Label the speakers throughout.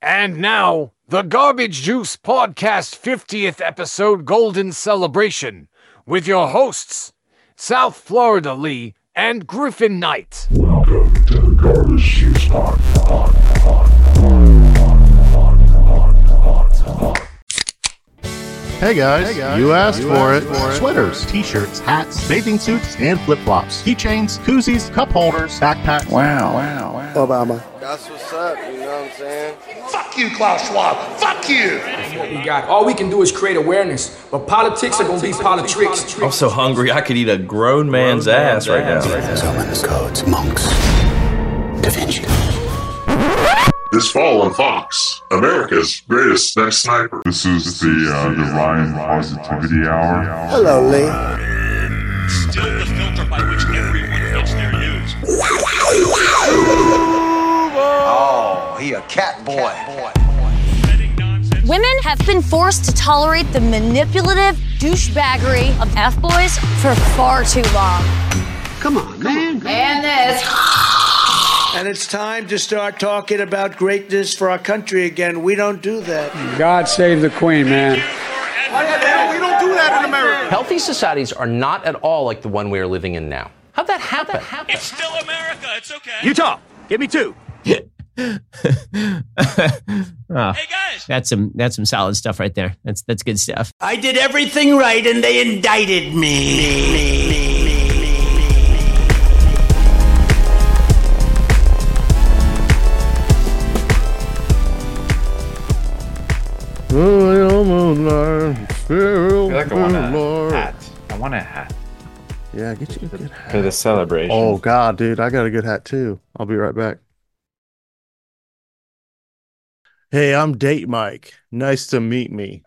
Speaker 1: And now, the Garbage Juice Podcast 50th episode Golden Celebration with your hosts, South Florida Lee and Griffin Knight.
Speaker 2: Welcome to the Garbage Juice Podcast.
Speaker 3: Hey guys, you asked, for, it. Sweaters, t-shirts, hats, bathing suits, and flip-flops, keychains, koozies, cup holders, backpacks.
Speaker 2: Wow, wow, wow.
Speaker 4: Obama.
Speaker 5: That's what's up, you know what I'm saying?
Speaker 2: Fuck you, Klaus Schwab. Fuck you.
Speaker 6: That's what we got. All we can do is create awareness, but politics are gonna be politics.
Speaker 7: I'm so hungry I could eat a grown man's ass right now.
Speaker 4: Summons codes, monks, Da Vinci.
Speaker 2: This fall on Fox, America's greatest sex sniper.
Speaker 8: This is the uh, the Ryan Positivity Hour.
Speaker 4: Hello, Lee.
Speaker 9: Still the filter by which everyone gets their news.
Speaker 5: Oh, he a cat boy.
Speaker 9: Spreading nonsense.
Speaker 10: Women have been forced to tolerate the manipulative douchebaggery of F boys for far too long. Come on, man. Come on.
Speaker 11: And it's time to start talking about greatness for our country again. We don't do that.
Speaker 12: God save the Queen, man. We don't do that in America.
Speaker 13: Healthy societies are not at all like the one we are living in now. How'd that happen?
Speaker 9: It's still America. It's okay.
Speaker 3: Utah, give me two.
Speaker 9: Ah, hey
Speaker 14: Oh,
Speaker 9: guys.
Speaker 14: that's some that's some solid stuff right there. That's that's good stuff.
Speaker 11: I did everything right and they indicted me.
Speaker 3: I
Speaker 15: like I want a hat. I want a hat
Speaker 3: Yeah, get you a good hat.
Speaker 15: for the celebration.
Speaker 3: Oh God, dude, I got a good hat too. I'll be right back. Hey, I'm Date Mike. Nice to meet me.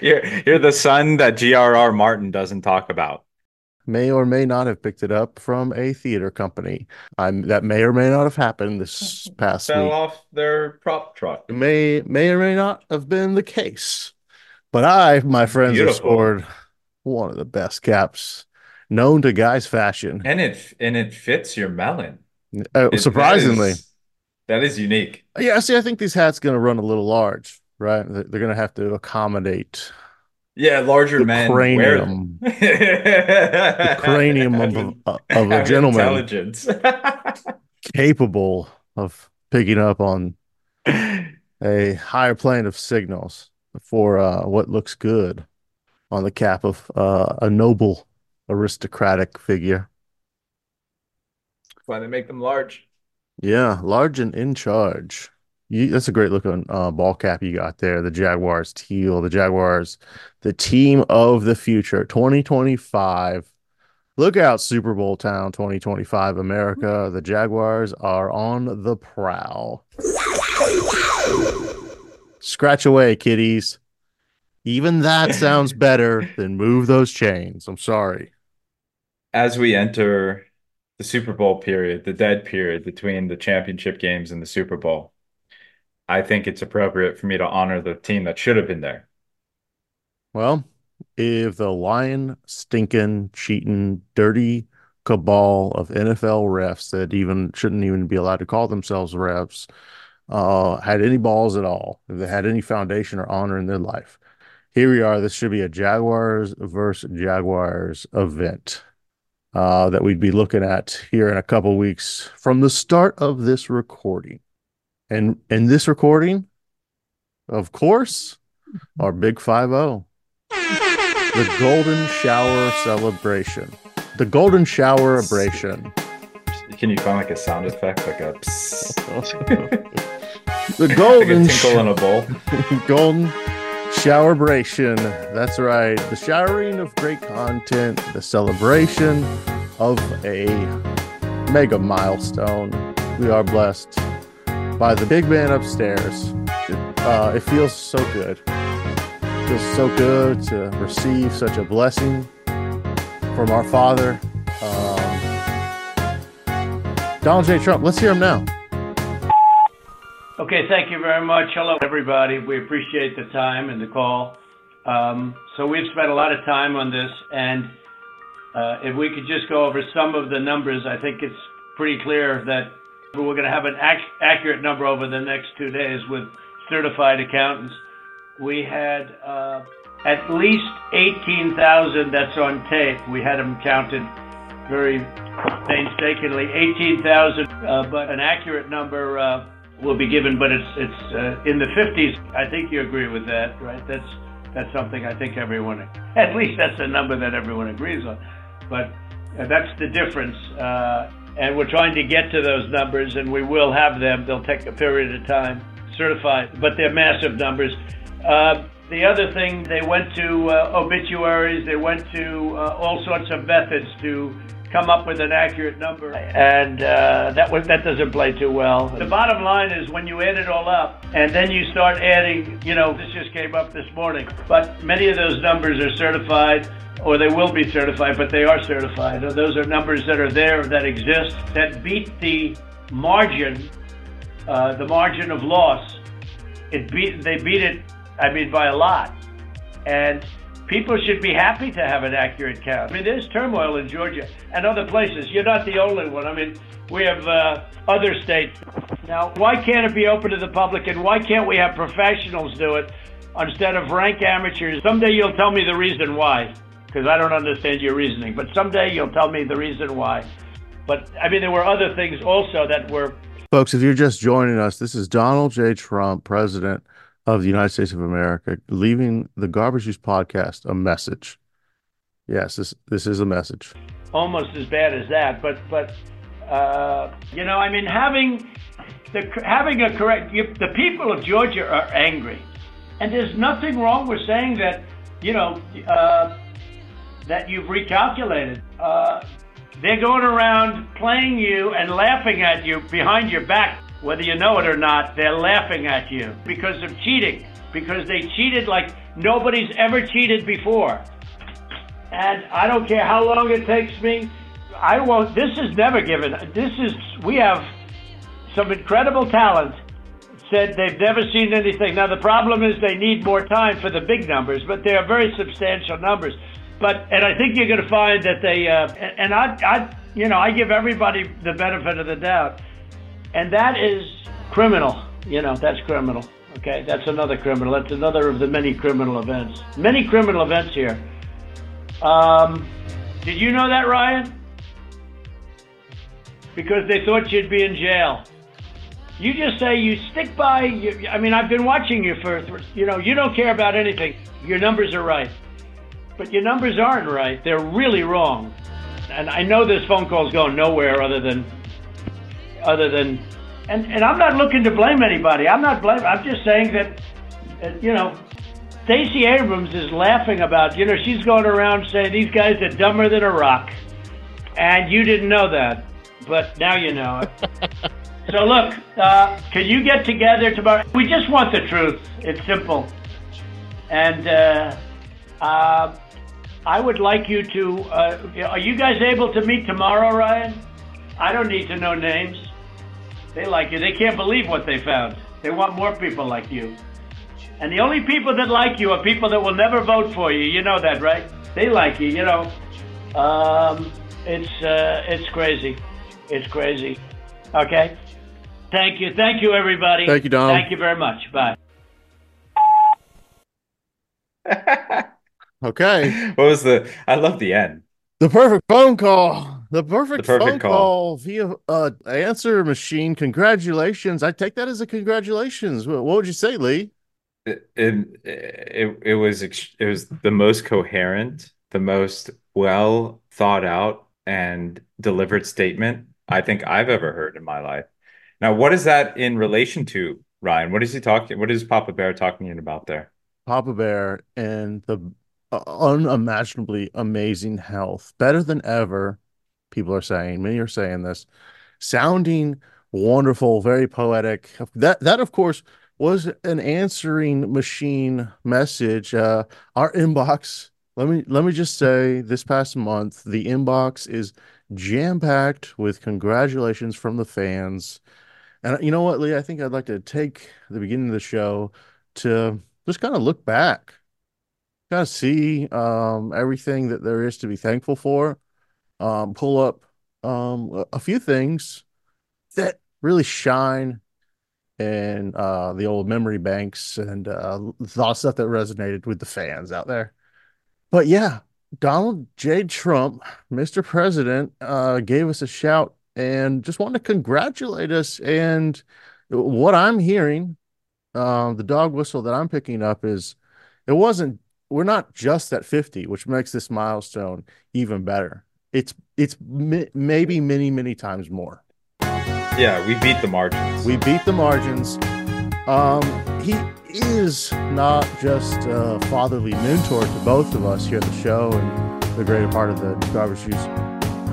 Speaker 15: you're you're the son that G.R.R. Martin doesn't talk about.
Speaker 3: May or may not have picked it up from a theater company. I'm that may or may not have happened this past
Speaker 15: Fell
Speaker 3: week.
Speaker 15: off their prop truck.
Speaker 3: It may may or may not have been the case. But I, my friends, have scored one of the best caps known to guys fashion.
Speaker 15: And it and it fits your melon.
Speaker 3: Uh,
Speaker 15: It-
Speaker 3: surprisingly.
Speaker 15: that is, that is unique.
Speaker 3: Yeah, see, I think these hats going to run a little large, right? They're, they're going to have to accommodate
Speaker 15: Yeah, larger
Speaker 3: the
Speaker 15: men
Speaker 3: cranium, the cranium of, a- of a gentleman
Speaker 15: Intelligence.
Speaker 3: capable of picking up on a higher plane of signals for uh, what looks good on the cap of uh, a noble aristocratic figure.
Speaker 15: Why they make them large?
Speaker 3: Yeah, large and in charge. You, that's a great looking uh, ball cap you got there. The Jaguars teal, the Jaguars, the team of the future, 2025. Look out, Super Bowl town 2025, America. The Jaguars are on the prowl. Scratch away, kiddies. Even that sounds better than move those chains. I'm sorry.
Speaker 15: As we enter the Super Bowl period, the dead period between the championship games and the Super Bowl, I think it's appropriate for me to honor the team that should have been there.
Speaker 3: Well, if the lying, stinking, cheating, dirty cabal of NFL refs that even shouldn't even be allowed to call themselves refs uh, had any balls at all, if they had any foundation or honor in their life, here we are. This should be a Jaguars versus Jaguars event uh, that we'd be looking at here in a couple weeks from the start of this recording. And in this recording, of course, our Big Five O. The golden shower celebration. The golden shower abrasion.
Speaker 15: Can you find like a sound effect, like a psst?
Speaker 3: the
Speaker 15: like
Speaker 3: golden
Speaker 15: a tinkle in a bowl?
Speaker 3: golden showerbration that's right. The showering of great content. The celebration of a mega milestone. We are blessed by the big man upstairs it, uh, it feels so good it feels so good to receive such a blessing from our father um, donald j trump let's hear him now
Speaker 12: Okay, thank you very much. Hello, everybody. We appreciate the time and the call. Um,
Speaker 16: So we've spent a lot of time on this, and uh, if we could just go over some of the numbers, I think it's pretty clear that we're going to have an ac- accurate number over the next two days with certified accountants. We had uh, at least 18,000 that's on tape. We had them counted very painstakingly, 18,000, uh, but an accurate number uh, will be given, but it's it's uh, in the 50s. I think you agree with that, right? That's that's something I think everyone, at least that's a number that everyone agrees on. But uh, that's the difference. And we're trying to get to those numbers, and we will have them. They'll take a period of time, certified, but they're massive numbers. Uh, the other thing, they went to uh, obituaries, they went to uh, all sorts of methods to come up with an accurate number, and uh, that was, that doesn't play too well. The bottom line is when you add it all up, and then you start adding, you know, this just came up this morning, but many of those numbers are certified or they will be certified, but they are certified. Those are numbers that are there, that exist, that beat the margin, uh, the margin of loss. It beat, they beat it, I mean, by a lot. And people should be happy to have an accurate count. I mean, there's turmoil in Georgia and other places. You're not the only one. I mean, we have uh, other states. Now, why can't it be open to the public and why can't we have professionals do it instead of rank amateurs? Someday you'll tell me the reason why because I don't understand your reasoning. But someday you'll tell me the reason why. But I mean, there were other things also that were.
Speaker 3: Folks, if you're just joining us, this is Donald J. Trump, President of the United States of America, leaving the Garbage Juice podcast a message. Yes, this this is a message.
Speaker 16: Almost as bad as that, but but uh, you know, I mean, having the having a correct you, the people of Georgia are angry, and there's nothing wrong with saying that. You know, uh, that you've recalculated. Uh, they're going around playing you and laughing at you behind your back, whether you know it or not. They're laughing at you because of cheating, because they cheated like nobody's ever cheated before. And I don't care how long it takes me. I won't. This is never given. This is. We have some incredible talent. Said they've never seen anything. Now the problem is they need more time for the big numbers, but they are very substantial numbers. But and I think you're going to find that they uh, and I, I you know I give everybody the benefit of the doubt, and that is criminal. You know that's criminal. Okay, that's another criminal. That's another of the many criminal events. Many criminal events here. Um, did you know that, Ryan? Because they thought you'd be in jail. You just say you stick by. You, I mean, I've been watching you for. You know, you don't care about anything. Your numbers are right. But your numbers aren't right. They're really wrong. And I know this phone call's going nowhere other than other than and, and I'm not looking to blame anybody. I'm not blaming. I'm just saying that, that you know, Stacey Abrams is laughing about, you know, she's going around saying these guys are dumber than a rock. And you didn't know that, but now you know it. so look, uh, can you get together tomorrow? We just want the truth. It's simple. And uh, uh, I would like you to. Uh, are you guys able to meet tomorrow, Ryan? I don't need to know names. They like you. They can't believe what they found. They want more people like you. And the only people that like you are people that will never vote for you. You know that, right? They like you. You know, um, it's uh, it's crazy. It's crazy. Okay. Thank you. Thank you, everybody.
Speaker 3: Thank you, Don.
Speaker 16: Thank you very much. Bye.
Speaker 3: Okay.
Speaker 15: What was the? I love the end.
Speaker 3: The perfect phone call. The perfect,
Speaker 15: The perfect
Speaker 3: phone
Speaker 15: call.
Speaker 3: call. via uh, answer machine. Congratulations. I take that as a congratulations. What, would you say, Lee?
Speaker 15: It, it it it was it was the most coherent, the most well thought out and delivered statement I think I've ever heard in my life. Now, what is that in relation to, Ryan? What is he talking? What is Papa Bear talking about there?
Speaker 3: Papa Bear and the unimaginably amazing health, better than ever. People are saying, many are saying this, sounding wonderful, very poetic. That that of course was an answering machine message. Uh, our inbox. Let me let me just say, this past month, the inbox is jam packed with congratulations from the fans. And you know what, Lee? I think I'd like to take the beginning of the show to just kind of look back kind of see um, everything that there is to be thankful for. Um, pull up um, a, few things that really shine in uh, the old memory banks and uh, of stuff that resonated with the fans out there. But yeah, Donald J. Trump, Mr. President, uh, gave us a shout and just wanted to congratulate us. And what I'm hearing, uh, the dog whistle that I'm picking up is it wasn't, we're not just at 50, which makes this milestone even better. It's, it's mi- maybe many, many times more.
Speaker 15: Yeah, we beat the margins.
Speaker 3: We beat the margins. Um, he is not just a fatherly mentor to both of us here at the show and the greater part of the Garbage Juice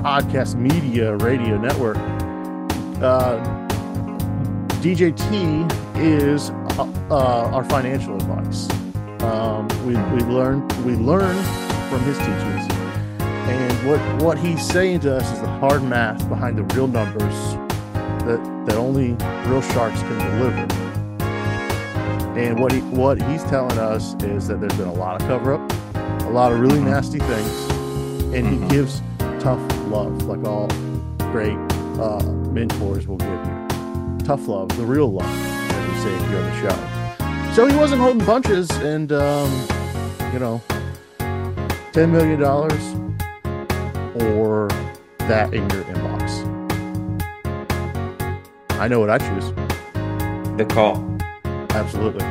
Speaker 3: podcast media radio network. Uh, DJT is uh, uh, our financial advice. Um, we we learn we learn from his teachings, and what what he's saying to us is the hard math behind the real numbers that that only real sharks can deliver. And what he what he's telling us is that there's been a lot of cover up, a lot of really nasty things, and he gives tough love, like all great uh, mentors will give you. Tough love, the real love, as we say here on the show. So he wasn't holding punches, and um, you know, ten million dollars or that in your inbox. I know what I choose.
Speaker 15: The call.
Speaker 3: Absolutely.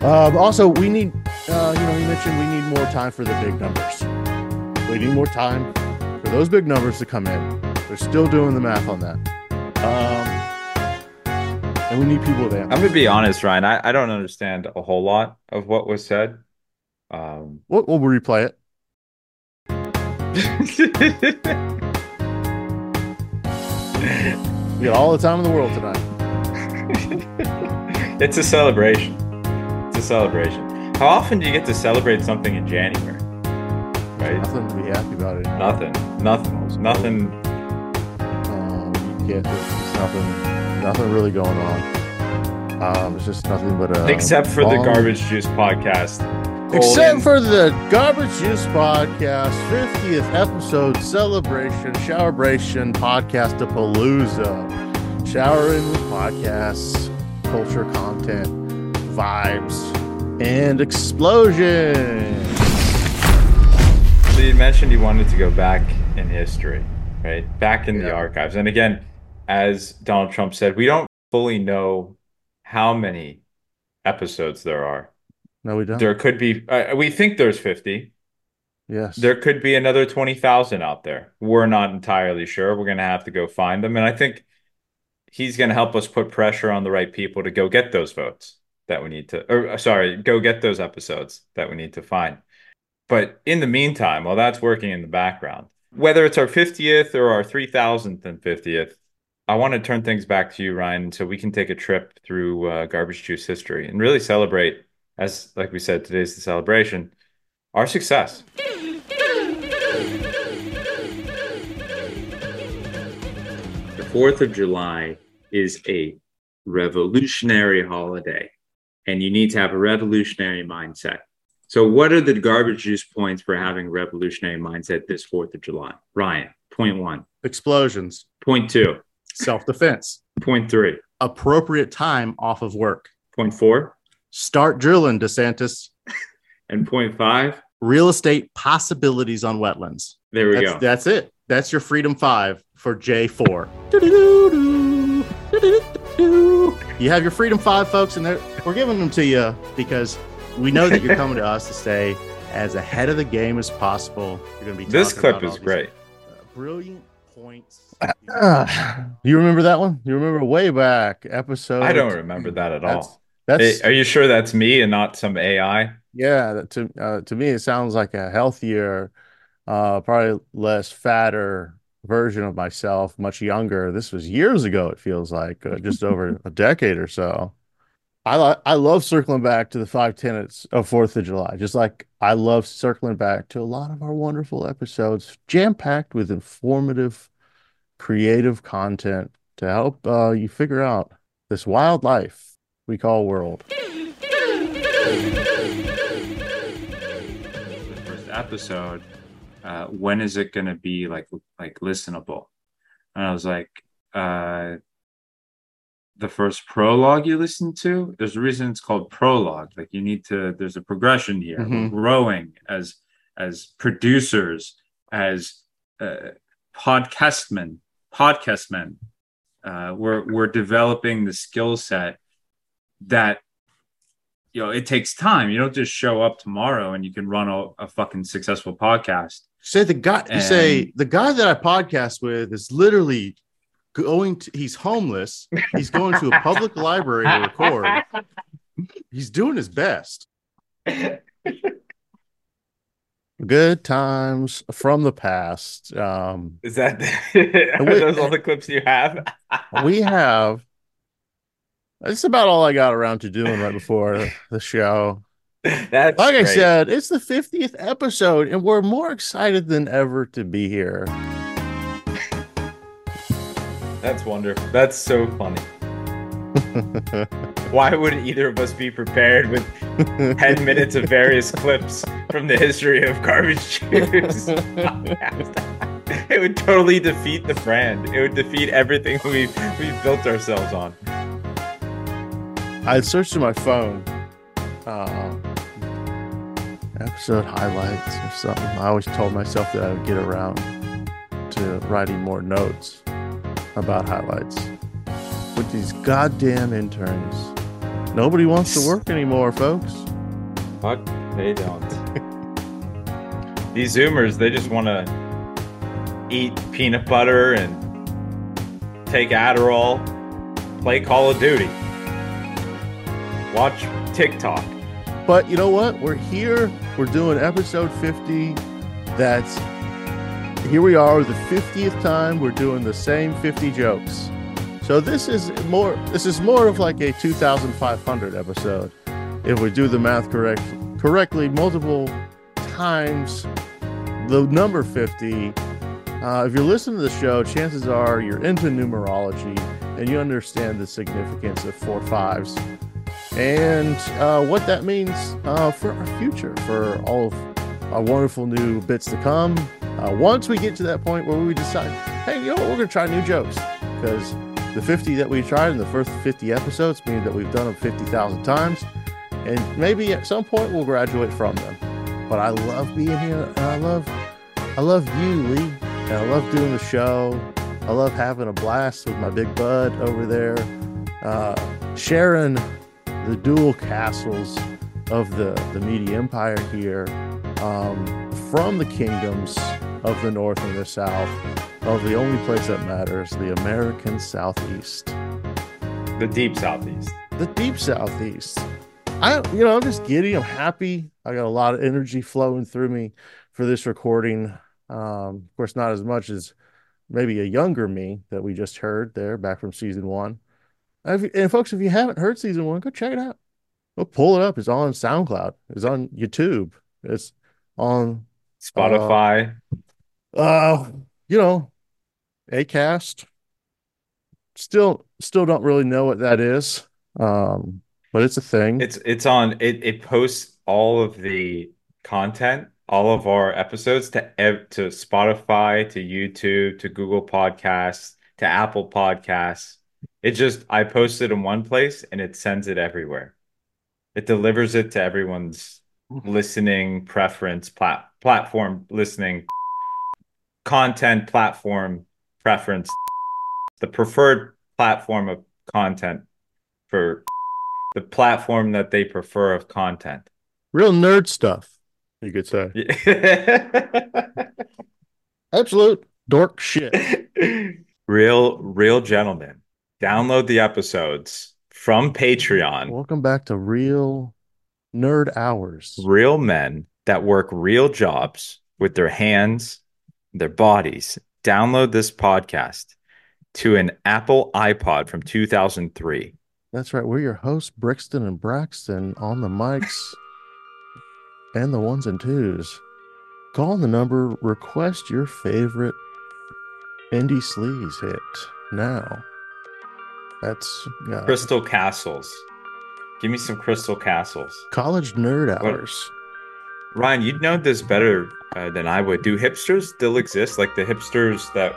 Speaker 3: Um, also, we need, uh, you know, you mentioned we need more time for the big numbers. We need more time for those big numbers to come in. They're still doing the math on that. Um, and we need people there.
Speaker 15: I'm gonna be honest, Ryan. I, I don't understand a whole lot of what was said. Um,
Speaker 3: We'll, we'll replay it. We got all the time in the world tonight.
Speaker 15: it's a celebration. It's a celebration. How often do you get to celebrate something in January? Right?
Speaker 3: Nothing to be happy about it.
Speaker 15: Nothing. Nothing. Nothing.
Speaker 3: Um, you can't. Nothing. Nothing really going on. Um, it's just nothing but a
Speaker 15: Except for the Garbage Juice podcast.
Speaker 3: Except for the Garbage Juice Podcast 50th episode celebration, showerbration, podcast of palooza. Showering with podcasts, culture content, vibes, and explosion.
Speaker 15: So you mentioned you wanted to go back in history, right? Back in the archives. And again, as Donald Trump said, we don't fully know how many episodes there are.
Speaker 3: No, we don't.
Speaker 15: There could be, uh, we think there's 50.
Speaker 3: Yes.
Speaker 15: There could be another 20,000 out there. We're not entirely sure. We're going to have to go find them. And I think he's going to help us put pressure on the right people to go get those votes that we need to, or uh, sorry, go get those episodes that we need to find. But in the meantime, while that's working in the background, whether it's our 50th or our 3000th and 50th, I want to turn things back to you, Ryan, so we can take a trip through uh, Garbage Juice history and really celebrate, as like we said, today's the celebration, our success.
Speaker 17: The 4th of July is a revolutionary holiday, and you need to have a revolutionary mindset. So, what are the garbage juice points for having a revolutionary mindset this 4th of July? Ryan, point one.
Speaker 3: Explosions.
Speaker 17: Point two.
Speaker 3: Self defense.
Speaker 17: Point three.
Speaker 3: Appropriate time off of work.
Speaker 17: Point four.
Speaker 3: Start drilling, DeSantis.
Speaker 17: And point five.
Speaker 3: Real estate possibilities on wetlands.
Speaker 17: There we
Speaker 3: that's,
Speaker 17: go.
Speaker 3: That's it. That's your freedom five for J4. You have your freedom five, folks, and we're giving them to you because we know that you're coming to us to stay as ahead of the game as possible. You're going to be
Speaker 15: This clip is great.
Speaker 3: Brilliant points. you remember that one? You remember way back episode?
Speaker 15: I don't remember that at
Speaker 3: That's-
Speaker 15: all.
Speaker 3: That's
Speaker 15: are you sure that's me and not some AI?
Speaker 3: yeah. To uh, to me, it sounds like a healthier, uh, probably less fatter version of myself, much younger. This was years ago. It feels like uh, just over a decade or so. I li- I love circling back to the five tenets of Fourth of July, just like I love circling back to a lot of our wonderful episodes, jam packed with informative, creative content to help uh, you figure out this wild life we call world.
Speaker 15: First episode. Uh, when is it going to be like like listenable?" And I was like, uh, "The first prologue you listen to. There's a reason it's called prologue. Like you need to. There's a progression here.
Speaker 3: Mhm.
Speaker 15: Growing as as producers, as uh, podcast men, podcast men. Uh, we're we're developing the skill set that you know it takes time. You don't just show up tomorrow and you can run a, a fucking successful podcast.
Speaker 3: Say the guy. You say the guy that I podcast with is literally going to. He's homeless. He's going to a public library to record. He's doing his best. Good times from the past. Um,
Speaker 15: Is that are those all the clips you have?
Speaker 3: we have. That's about all I got around to doing right before the show.
Speaker 15: That's
Speaker 3: like I said, it's the 50th episode, and we're more excited than ever to be here.
Speaker 15: That's wonderful. That's so funny. Why would either of us be prepared with 10 minutes of various clips from the history of garbage juice? it would totally defeat the brand. It would defeat everything we've, we've built ourselves on.
Speaker 3: I searched through my phone, uh, episode highlights or something. I always told myself that I would get around to writing more notes about highlights. With these goddamn interns, nobody wants to work anymore, folks.
Speaker 15: Fuck, they don't. These Zoomers, they just want to eat peanut butter and take Adderall, play Call of Duty, watch TikTok.
Speaker 3: But you know what? We're here. We're doing episode 50. That's here we are, the 50th time we're doing the same 50 jokes. So this is more this is more of like a 2500 episode. If we do the math correct correctly multiple times the number 50 uh, if you're listening to the show, chances are you're into numerology and you understand the significance of four fives and uh, what that means uh, for our future, for all of our wonderful new bits to come. Uh, once we get to that point where we decide, hey, you know what, we're going to try new jokes because the 50 that we tried in the first 50 episodes mean that we've done them 50,000 times, and maybe at some point we'll graduate from them. But I love being here, and I love, I love you, Lee, and I love doing the show. I love having a blast with my big bud over there, uh, sharing the dual castles of the, the media empire here um, from the kingdoms of the north and the south of the only place that matters the american southeast.
Speaker 15: The deep southeast.
Speaker 3: the deep southeast. I you know i'm just giddy. I'm happy. I got a lot of energy flowing through me for this recording. Um of course not as much as maybe a younger me that we just heard there back from season one. And, folks if you haven't heard season one go check it out. Go pull it up. It's on soundcloud. It's on youtube. It's on
Speaker 15: Spotify.
Speaker 3: uh, uh you know acast still still don't really know what that is um but it's a thing
Speaker 15: It's it's on it it posts all of the content, all of our episodes to to Spotify, to YouTube, to Google Podcasts, to Apple Podcasts. It just I post it in one place and it sends it everywhere. It delivers it to everyone's listening preference plat platform listening content platform preference the preferred platform of content for the platform that they prefer of content.
Speaker 3: real nerd stuff you could say absolute dork shit
Speaker 15: real, real gentlemen. Download the episodes from Patreon.
Speaker 3: welcome back to real nerd hours
Speaker 15: Real men that work real jobs with their hands, their bodies. Download this podcast to an Apple iPod from 2003.
Speaker 3: that's right we're your hosts brixton and braxton on the mics and the ones and twos call the number request your favorite indie sleaze hit now that's uh,
Speaker 15: Crystal Castles. Give me some Crystal Castles.
Speaker 3: college nerd
Speaker 15: What-
Speaker 3: hours
Speaker 15: Ryan, you'd know this better uh, than I would. Do hipsters still exist? Like the hipsters that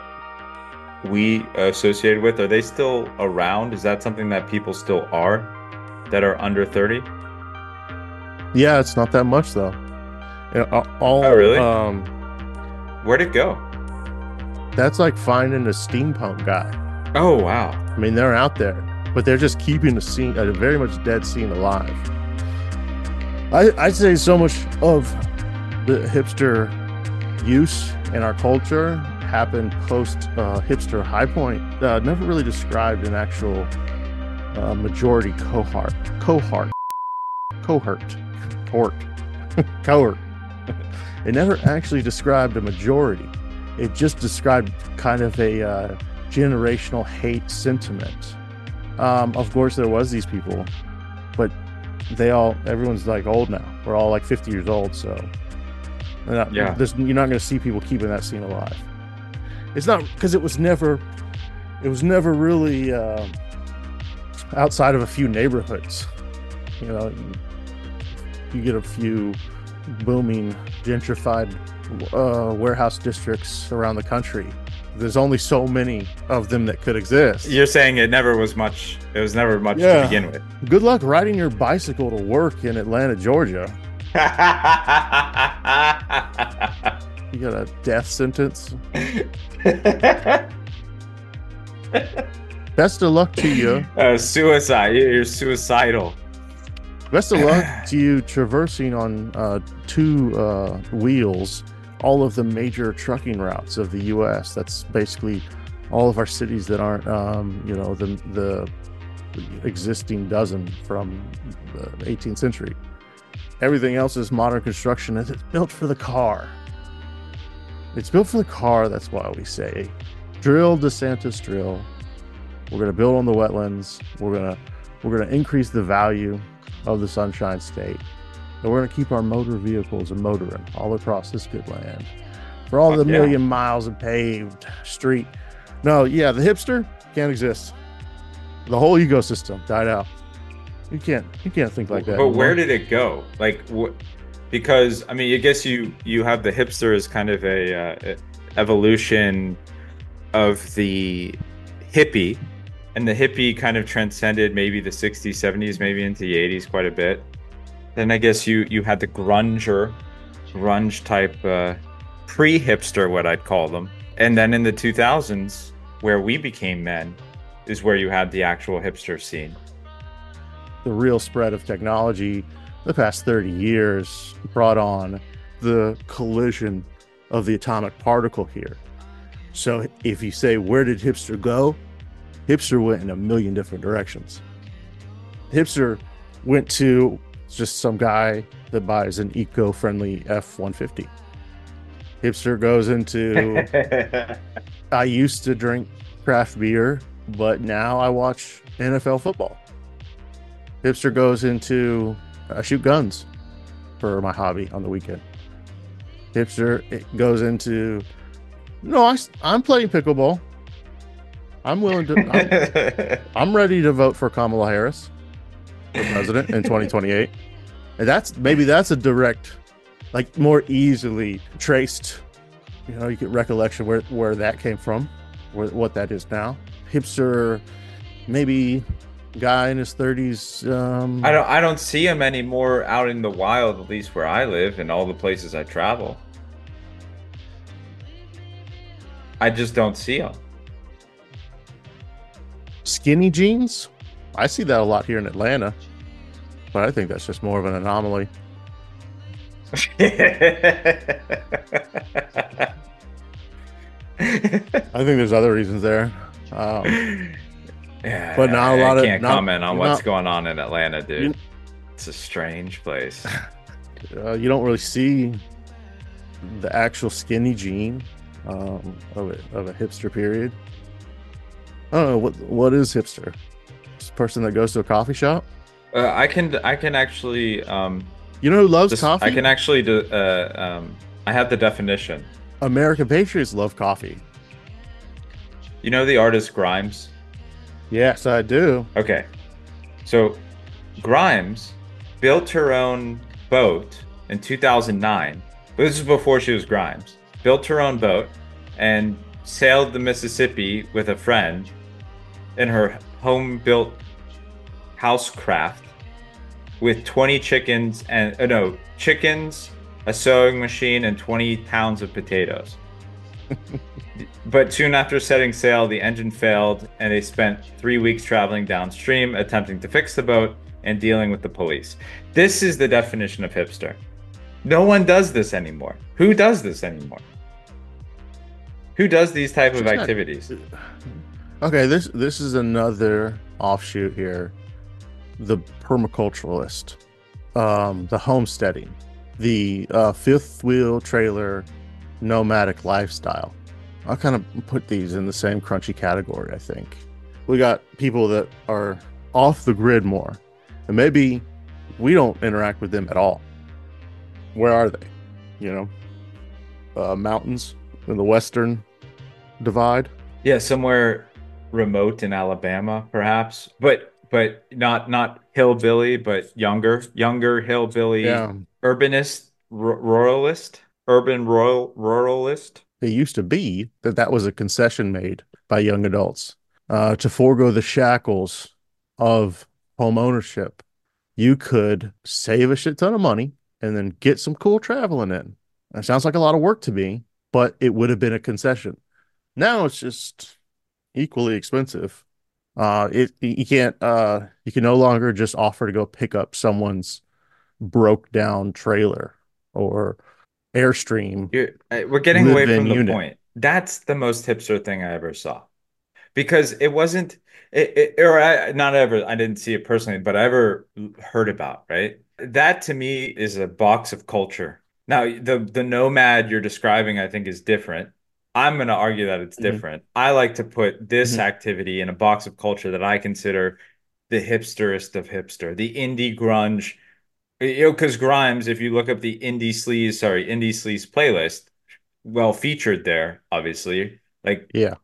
Speaker 15: we associated with, are they still around? Is that something that people still are that are under 30?
Speaker 3: Yeah, it's not that much though. All,
Speaker 15: Oh, really?
Speaker 3: Um,
Speaker 15: Where'd it go?
Speaker 3: that's like finding a steampunk guy.
Speaker 15: Oh, wow.
Speaker 3: I mean, they're out there, but they're just keeping the scene, a very much dead scene alive. I, I'd say so much of the hipster use in our culture happened post uh, hipster high point. Uh, never really described an actual uh, majority cohort, cohort, cohort, cohort, cohort. it never actually described a majority. It just described kind of a uh, generational hate sentiment. Um, of course, there was these people, but they all everyone's like old now. We're all like 50 years old, so not-
Speaker 15: Yeah.
Speaker 3: you're not going to see people keeping that scene alive. It's not because it was never, it was never really uh, outside of a few neighborhoods. You know, you, you get a few booming gentrified uh, warehouse districts around the country. There's only so many of them that could exist.
Speaker 15: You're saying it never was much, it was never much
Speaker 3: Yeah.
Speaker 15: to begin with.
Speaker 3: Good luck riding your bicycle to work in Atlanta, Georgia. You got a death sentence. Best of luck to you.
Speaker 15: Uh, suicide. You're you're suicidal.
Speaker 3: Best of luck to you traversing on uh, two uh, wheels all of the major trucking routes of the U.S. That's basically all of our cities that aren't, um, you know, the the existing dozen from the 18th century. Everything else is modern construction, and it's built for the car. It's built for the car. That's why we say, drill, DeSantis, drill. We're gonna build on the wetlands. We're gonna we're gonna increase the value of the Sunshine State, and we're gonna keep our motor vehicles a motoring all across this good land for all the
Speaker 15: yeah.
Speaker 3: million miles of paved street. No, yeah, the hipster can't exist. The whole ecosystem died out. You can't you can't think like that.
Speaker 15: But where did it go? Like what? Because I mean, I guess you you have the hipster as kind of a uh, evolution of the hippie, and the hippie kind of transcended maybe the 60s, 70s, maybe into the 80s quite a bit. Then I guess you you had the grunger, grunge type uh, pre-hipster, what I'd call them, and then in the 2000s, where we became men, is where you had the actual hipster scene.
Speaker 3: the real spread of technology the past 30 years brought on the collision of the atomic particle here. So if you say, where did hipster go? Hipster went in a million different directions. Hipster went to just some guy that buys an eco friendly F 150. Hipster goes into, I used to drink craft beer, but now I watch NFL football. Hipster goes into I shoot guns for my hobby on the weekend. Hipster it goes into no, I, am playing pickleball. I'm willing to. I'm, I'm ready to vote for Kamala Harris for president in 2028, and that's maybe that's a direct, like more easily traced. You know, you get recollection where where that came from, where, what that is now. Hipster, maybe guy in his 30s. Um,
Speaker 15: I don't I don't see him anymore out in the wild, at least where I live and all the places I travel. I just don't see him.
Speaker 3: skinny jeans. I see that a lot here in Atlanta, but I think that's just more of an anomaly. I think there's other reasons there. Um,
Speaker 15: Yeah,
Speaker 3: But not a
Speaker 15: I
Speaker 3: lot of-
Speaker 15: can't
Speaker 3: not-
Speaker 15: comment on what's
Speaker 3: not-
Speaker 15: going on in Atlanta, dude.
Speaker 3: You-
Speaker 15: It's a strange place.
Speaker 3: uh, you don't really see the actual skinny jean um, of, a, of a hipster period. I don't know what what is hipster. Person that goes to a coffee shop.
Speaker 15: Uh, I can I can actually um
Speaker 3: You know who loves
Speaker 15: just-
Speaker 3: coffee?
Speaker 15: I can actually do uh um I have the definition.
Speaker 3: American patriots love coffee.
Speaker 15: You know the artist Grimes?
Speaker 3: Yes, I do.
Speaker 15: Okay. So Grimes built her own boat in 2009. But this is before she was Grimes. Built her own boat and sailed the Mississippi with a friend in her home built housecraft with 20 chickens and uh, no chickens, a sewing machine, and 20 pounds of potatoes. but soon after setting sail, the engine failed, and they spent three weeks traveling downstream, attempting to fix the boat and dealing with the police. This is the definition of hipster. No one does this anymore. Who does this anymore? Who does these type of activities?
Speaker 3: Okay, this this is another offshoot here. The permaculturalist, um, the homesteading, the uh, fifth wheel trailer nomadic lifestyle. I kind of put these in the same crunchy category. I think we got people that are off the grid more, and maybe we don't interact with them at all. Where are they? You know, uh, mountains in the western divide.
Speaker 15: Yeah, somewhere remote in Alabama, perhaps, but but not not hillbilly, but younger, younger hillbilly,
Speaker 3: Yeah.
Speaker 15: urbanist, r- ruralist, urban rural ruralist.
Speaker 3: It used to be that that was a concession made by young adults uh, to forego the shackles of home ownership. You could save a shit ton of money and then get some cool traveling in. That sounds like a lot of work to me, but it would have been a concession. Now it's just equally expensive. Uh, it you can't uh, you can no longer just offer to go pick up someone's broke down trailer or airstream.
Speaker 15: You're, uh, we're getting away from the
Speaker 3: unit.
Speaker 15: point. That's the most hipster thing I ever saw, because it wasn't, it, it, or I, not ever. I didn't see it personally, but I ever heard about. Right, that to me is a box of culture. Now, the the nomad you're describing, I think, is different. I'm going to argue that it's
Speaker 3: Mhm.
Speaker 15: different. I like to put this
Speaker 3: Mhm.
Speaker 15: activity in a box of culture that I consider the hipsterest of hipster, the indie grunge. You know, because Grimes, if you look up the indie sleaze, sorry, indie sleaze playlist, well featured there, obviously. Like,
Speaker 3: Yeah.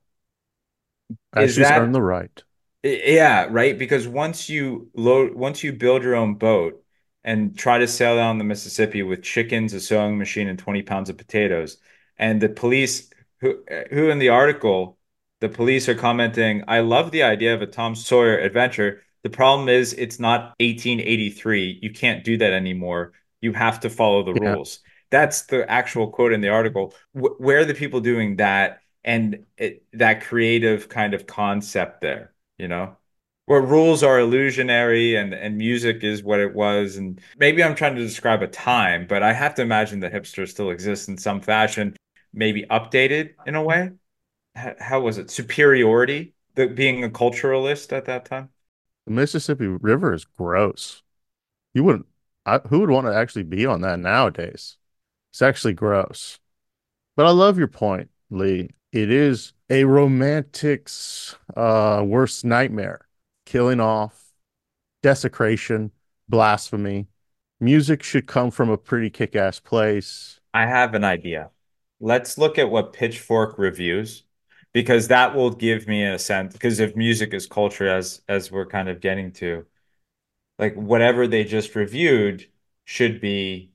Speaker 3: As she's
Speaker 15: that-
Speaker 3: earned the right.
Speaker 15: Yeah, right. Because once you load, once you build your own boat and try to sail down the Mississippi with chickens, a sewing machine, and 20 pounds of potatoes, and the police, who, who in the article, the police are commenting, I love the idea of a Tom Sawyer adventure. The problem is it's not 1883. You can't do that anymore. You have to follow the
Speaker 3: Yeah.
Speaker 15: rules. That's the actual quote in the article. Wh- where are the people doing that and it, that creative kind of concept there, you know? Where rules are illusionary and and music is what it was and maybe I'm trying to describe a time, but I have to imagine that hipster still exists in some fashion, maybe updated in a way. H- How was it? Superiority, the being a culturalist at that time?
Speaker 3: The Mississippi River is gross. You wouldn't, I, who would want to actually be on that nowadays? It's actually gross. But I love your point, Lee. It is a romantic's uh, worst nightmare. Killing off, desecration, blasphemy. Music should come from a pretty kick-ass place.
Speaker 15: I have an idea. Let's look at what Pitchfork reviews because that will give me a sense because if music is culture as as we're kind of getting to like whatever they just reviewed should be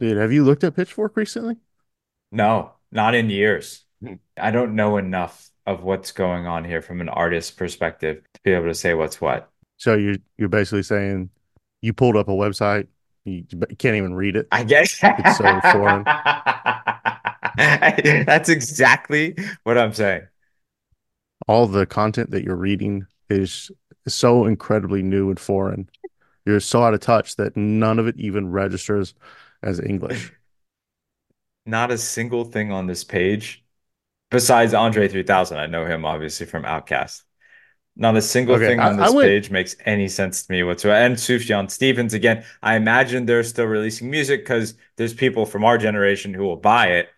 Speaker 3: Dude, have you looked at Pitchfork recently?
Speaker 15: no, not in years.
Speaker 3: Hmm.
Speaker 15: I don't know enough of what's going on here from an artist's perspective to be able to say what's what.
Speaker 3: So you you're basically saying you pulled up a website, you, you can't even read it.
Speaker 15: I guess
Speaker 3: It's so foreign.
Speaker 15: That's exactly what I'm saying.
Speaker 3: all the content that you're reading is so incredibly new and foreign. You're so out of touch that none of it even registers as English.
Speaker 15: Not a single thing on this page besides Andre 3000. I know him obviously from OutKast. Not a single
Speaker 3: Okay,
Speaker 15: thing on
Speaker 3: I
Speaker 15: this
Speaker 3: went-
Speaker 15: page makes any sense to me whatsoever. And Sufjan Stevens, again, I imagine they're still releasing music because there's people from our generation who will buy it,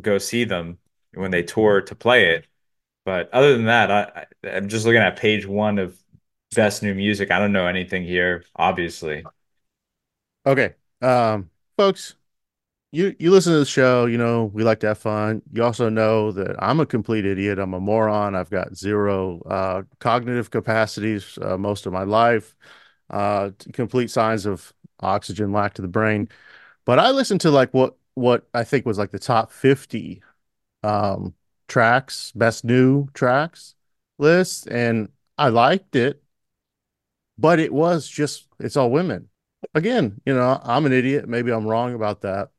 Speaker 15: go see them when they tour to play it. But other than that, I, I, I'm just looking at page one of best new music. I don't know anything here, obviously.
Speaker 3: Okay. Um, folks, you you listen to the show, you know, we like to have fun. You also know that I'm a complete idiot. I'm a moron. I've got zero uh cognitive capacities uh, most of my life. Uh complete signs of oxygen lack to the brain. But I listen to like what what I think was like the top 50 um tracks, best new tracks list, and I liked it, but it was just it's all women. Again, you know, I'm an idiot. Maybe I'm wrong about that.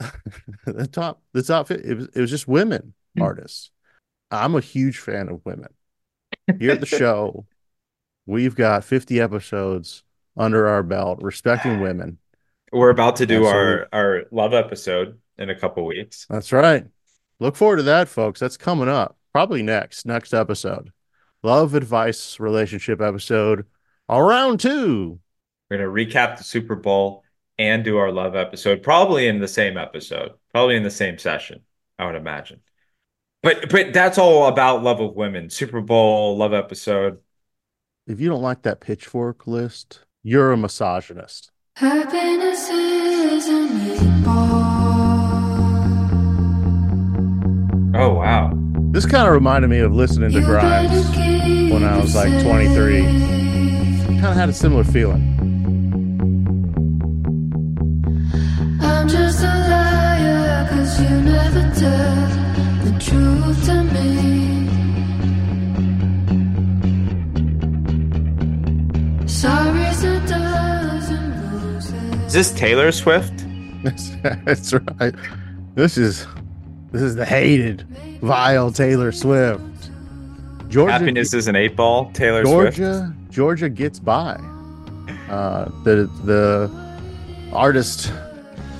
Speaker 3: the top, the top, it was, it was just women artists. I'm a huge fan of women. Here at the show, we've got 50 episodes under our belt, respecting women.
Speaker 15: We're about to do
Speaker 3: Absolutely.
Speaker 15: our our love episode in a couple weeks.
Speaker 3: That's right. Look forward to that, folks. That's coming up. Probably next, next episode. Love advice relationship episode. Round two.
Speaker 15: We're gonna recap the Super Bowl and do our love episode, probably in the same episode, probably in the same session, I would imagine. But but that's all about love of women. Super Bowl love episode.
Speaker 3: If you don't like that pitchfork list, you're a misogynist.
Speaker 18: Happiness is a meatball.
Speaker 15: Oh wow.
Speaker 3: This kind of reminded me of listening to Grimes when I was like 23. Kind of had a similar feeling.
Speaker 18: I'm just a liar, cause you never tell the truth to me. Sorry's
Speaker 15: this Taylor Swift?
Speaker 3: That's right. This is this is the hated, vile Taylor Swift. Georgia,
Speaker 15: Happiness is an eight ball. Taylor
Speaker 3: Georgia,
Speaker 15: Swift.
Speaker 3: Georgia gets by. Uh, the the artist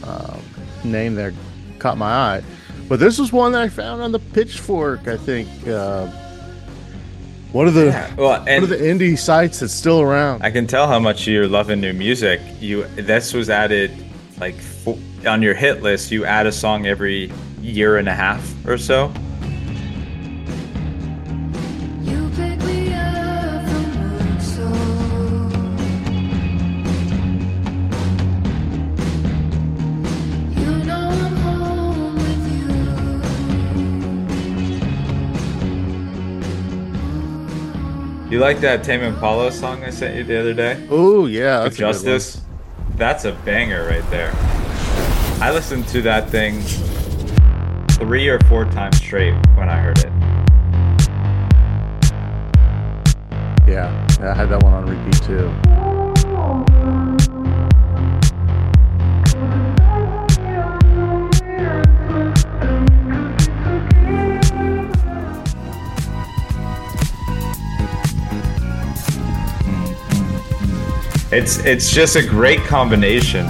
Speaker 3: um, name there caught my eye, but this was one that I found on the Pitchfork. I think uh, one of the
Speaker 15: Yeah, well, and
Speaker 3: of the indie sites that's still around.
Speaker 15: I can tell how much you're loving new music. You this was added like on your hit list. You add a song every year and a half or so.
Speaker 18: You.
Speaker 15: Like that Tame Impala song I sent you the other day?
Speaker 3: Oh yeah, that's.
Speaker 15: Justice. That's a banger right there. I listened to that thing three or four times straight when I heard it.
Speaker 3: Yeah, I had that one on repeat too.
Speaker 15: It's it's just a great combination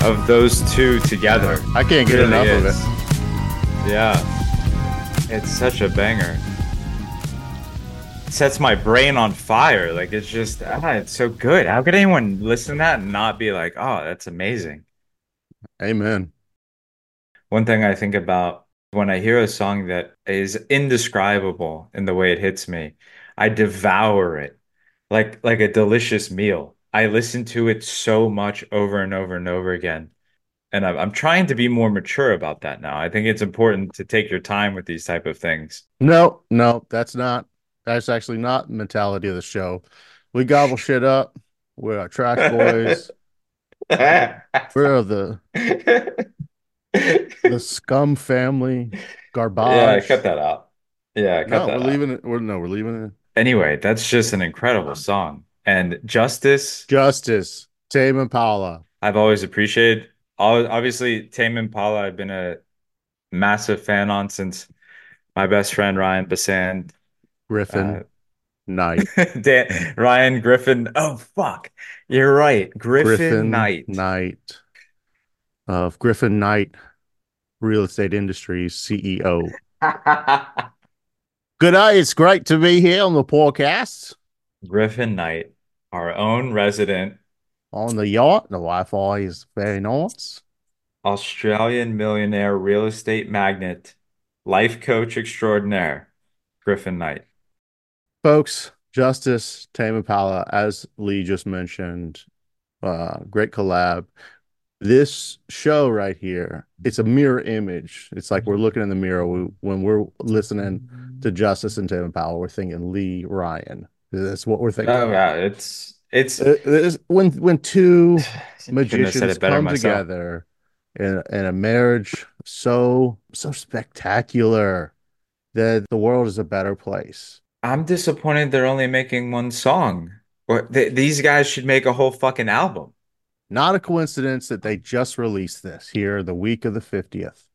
Speaker 15: of those two together.
Speaker 3: I can't get
Speaker 15: Really
Speaker 3: enough of it.
Speaker 15: Yeah. It's such a banger. It sets my brain on fire. Like it's just ah, it's so good. How could anyone listen to that and not be like, oh, that's amazing?
Speaker 3: Amen.
Speaker 15: One thing I think about when I hear a song that is indescribable in the way it hits me, I devour it like like a delicious meal. I listen to it so much over and over and over again. And I'm, I'm trying to be more mature about that now. I think it's important to take your time with these type of things.
Speaker 3: No, no, that's not. That's actually not the mentality of the show. We gobble shit up. We're trash boys. We're the the scum family. Garbage.
Speaker 15: Yeah, cut that out. Yeah, cut
Speaker 3: No,
Speaker 15: that
Speaker 3: we're
Speaker 15: out.
Speaker 3: leaving it. We're no, we're leaving it.
Speaker 15: Anyway, that's just an incredible song. And Justice,
Speaker 3: Justice. Tame Impala.
Speaker 15: I've always appreciated. Obviously, Tame Impala, I've been a massive fan on since my best friend Ryan Basand,
Speaker 3: Griffin.
Speaker 15: Uh,
Speaker 3: Knight.
Speaker 15: Dan, Ryan Griffin. Oh fuck, you're right, Griffin, Knight.
Speaker 3: Knight of Griffin Knight Real Estate Industries CEO. Good day. It's great to be here on the podcast
Speaker 15: Griffin Knight, our own resident
Speaker 3: on the yacht. The Wi-Fi is very nice.
Speaker 15: Australian millionaire real estate magnate, life coach extraordinaire, Griffin Knight.
Speaker 3: Folks, Justice, Tame Impala, as Lee just mentioned, uh, great collab. This show right here, it's a mirror image. It's like we're looking in the mirror we, when we're listening to Justice and Tame Impala. We're thinking Lee Ryan. That's what we're thinking.
Speaker 15: Oh yeah, it's It's uh,
Speaker 3: It- it's- when when two
Speaker 15: Couldn't have said
Speaker 3: magicians come
Speaker 15: myself.
Speaker 3: together in, in a marriage so so spectacular that the world is a better place.
Speaker 15: I'm disappointed they're only making one song. Or th these guys should make a whole fucking album.
Speaker 3: Not a coincidence that they just released this here the week of the 50th.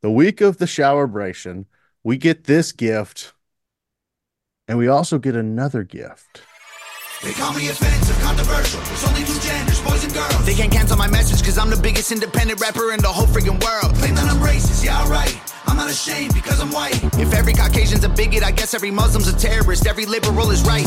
Speaker 3: The week of the showerbration, we get this gift and we also get another gift.
Speaker 19: They call me offensive, controversial. There's only two genders, boys and girls. They can't cancel my message because I'm the biggest independent rapper in the whole freaking world. Claim that I'm racist, yeah, alright. I'm not ashamed because I'm white. If every Caucasian's a bigot, I guess every Muslim's a terrorist. Every liberal is right.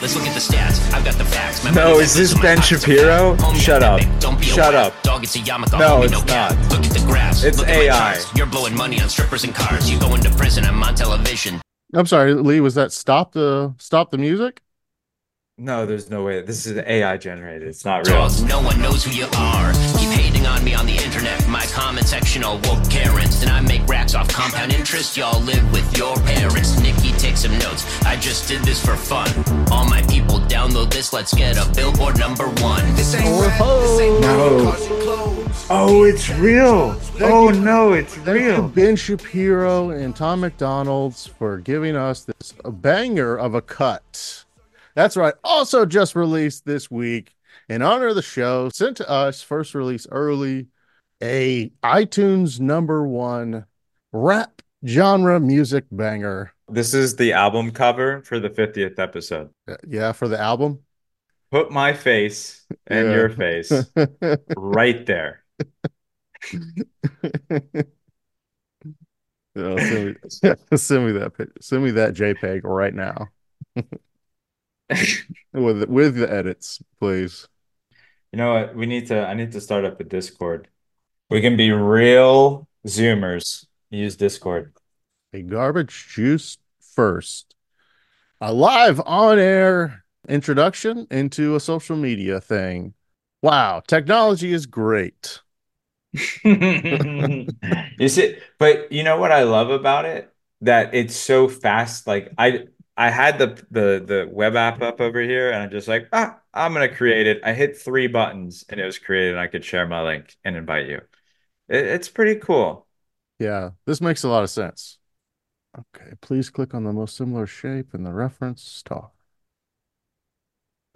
Speaker 20: Let's look at the stats. I've got the facts. My
Speaker 15: No, is this
Speaker 20: lives in my
Speaker 15: Ben Shapiro? Shut up.
Speaker 20: Don't be
Speaker 15: Shut
Speaker 20: whack.
Speaker 15: up.
Speaker 20: Dog, it's a yarmulke.
Speaker 15: No, it's
Speaker 20: no cap.
Speaker 15: not.
Speaker 20: Look at the graphs.
Speaker 15: It's
Speaker 20: Look
Speaker 15: AI.
Speaker 20: You're blowing money on strippers and cars. You going to prison. I'm on television.
Speaker 3: I'm sorry, Lee, was that stop the stop the music?
Speaker 15: No, there's no way. This is AI generated. It's not real.
Speaker 20: No one knows who you are. Keep hating on me on the internet. My comment section all woke Karens. And I make racks off compound interest. Y'all live with your parents. Nikki, take some notes. I just did this for fun. All my people download this. Let's get a billboard number one.
Speaker 19: This ain't oh, rap, this ain't oh. No.
Speaker 15: Oh, it's real. Oh no, it's
Speaker 3: Thank you,
Speaker 15: real.
Speaker 3: Ben Shapiro and Tom McDonald's for giving us this a banger of a cut. That's right. Also just released this week in honor of the show, sent to us first release early, a iTunes number one rap genre music banger.
Speaker 15: This is the album cover for the 50th episode.
Speaker 3: Uh, Yeah, for the album.
Speaker 15: Put my face and
Speaker 3: Yeah.
Speaker 15: your face right there.
Speaker 3: Yeah, send, me, send me that send me that JPEG right now. with with the edits, please.
Speaker 15: You know what? We need to, I need to start up a Discord. We can be real Zoomers. Use Discord.
Speaker 3: A garbage juice first. A live on air introduction into a social media thing. Wow, technology is great.
Speaker 15: You see, but you know what I love about it? That it's so fast. Like I I had the the the web app up over here and I'm just like, ah, I'm gonna create it. I hit three buttons and it was created and I could share my link and invite you. It, it's pretty cool.
Speaker 3: Yeah, this makes a lot of sense. Okay, please click on the most similar shape in the reference star.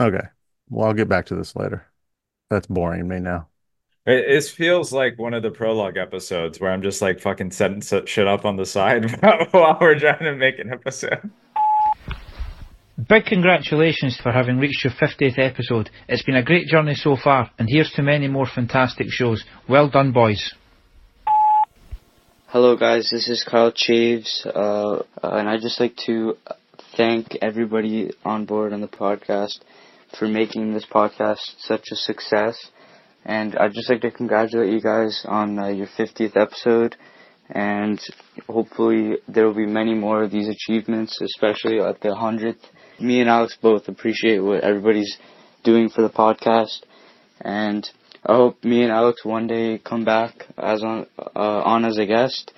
Speaker 3: Okay, well, I'll get back to this later. That's boring me now.
Speaker 15: It, it feels like one of the prologue episodes where I'm just like fucking setting shit up on the side while we're trying to make an episode.
Speaker 21: Big congratulations for having reached your 50th episode. It's been a great journey so far, and here's to many more fantastic shows. Well done, boys.
Speaker 22: Hello, guys. This is Kyle Chaves, uh, and I'd just like to thank everybody on board on the podcast for making this podcast such a success. And I'd just like to congratulate you guys on uh, your 50th episode, and hopefully there will be many more of these achievements, especially at the 100th. Me and Alex both appreciate what everybody's doing for the podcast, and I hope me and Alex one day come back as on uh, on as a guest.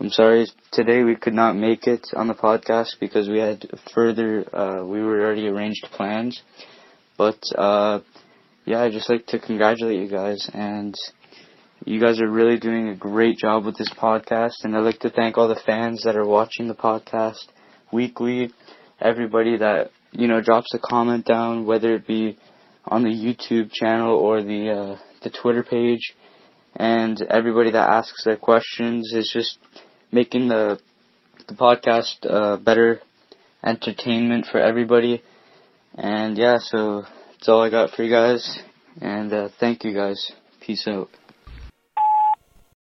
Speaker 22: I'm sorry today we could not make it on the podcast because we had further uh, we were already arranged plans. But uh, yeah, I'd just like to congratulate you guys and you guys are really doing a great job with this podcast and I'd like to thank all the fans that are watching the podcast weekly, everybody that, you know, drops a comment down, whether it be on the YouTube channel or the uh, the Twitter page, and everybody that asks their questions is just making the the podcast uh, better entertainment for everybody. And yeah, so that's all I got for you guys. And uh, thank you guys. Peace out.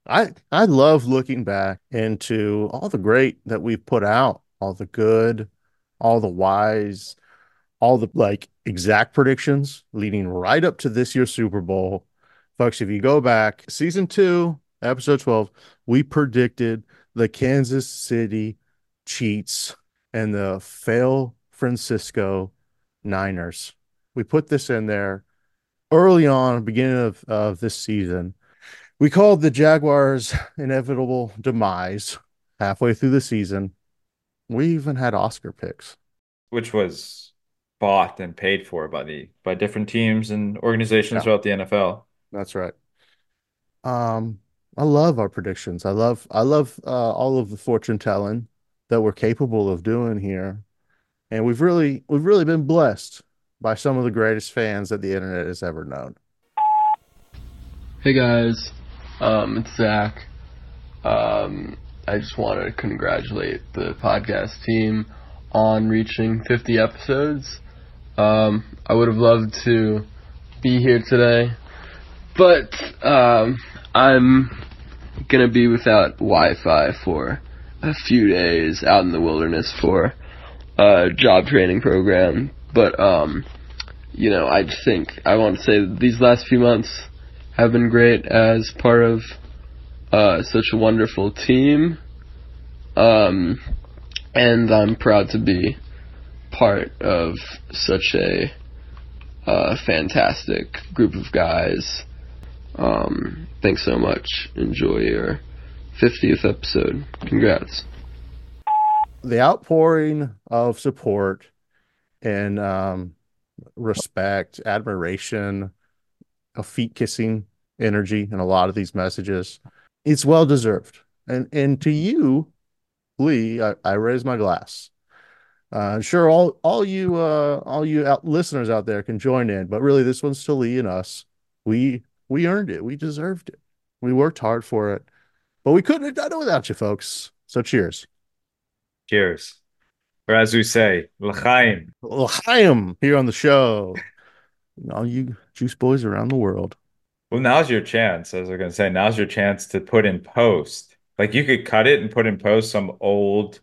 Speaker 3: I I love looking back into all the great that we've put out, all the good, all the wise, all the like exact predictions leading right up to this year's Super Bowl. Folks, if you go back, season two, episode 12, we predicted the Kansas City Cheats and the fail Francisco Niners. We put this in there early on, beginning of, of this season. We called the Jaguars' inevitable demise halfway through the season. We even had Oscar picks.
Speaker 15: Which was bought and paid for by the by different teams and organizations
Speaker 3: Yeah.
Speaker 15: throughout the NFL.
Speaker 3: That's right. Um, I love our predictions. I love I love uh, all of the fortune telling that we're capable of doing here, and we've really we've really been blessed by some of the greatest fans that the internet has ever known.
Speaker 23: Hey guys, um, it's Zach. Um, I just want to congratulate the podcast team on reaching 50 episodes. Um, I would have loved to be here today, but um, I'm gonna be without Wi-Fi for a few days out in the wilderness for a job training program. But um, you know, I just think I want to say these last few months have been great as part of uh, such a wonderful team. Um, and I'm proud to be part of such a uh, fantastic group of guys. Um, thanks so much. Enjoy your 50th episode. Congrats.
Speaker 3: The outpouring of support and um, respect, admiration, a feet kissing energy in a lot of these messages, it's well deserved. And and to you, Lee, I, I raise my glass. Uh, sure, all all you uh, all you out, listeners out there can join in, but really, this one's to Lee and us. We we earned it. We deserved it. We worked hard for it, but we couldn't have done it without you, folks. So, cheers.
Speaker 15: Cheers. Or as we say, l'chaim.
Speaker 3: L'chaim here on the show. All you juice boys around the world.
Speaker 15: Well, now's your chance. As I was gonna say, now's your chance to put in post. Like you could cut it and put in post some old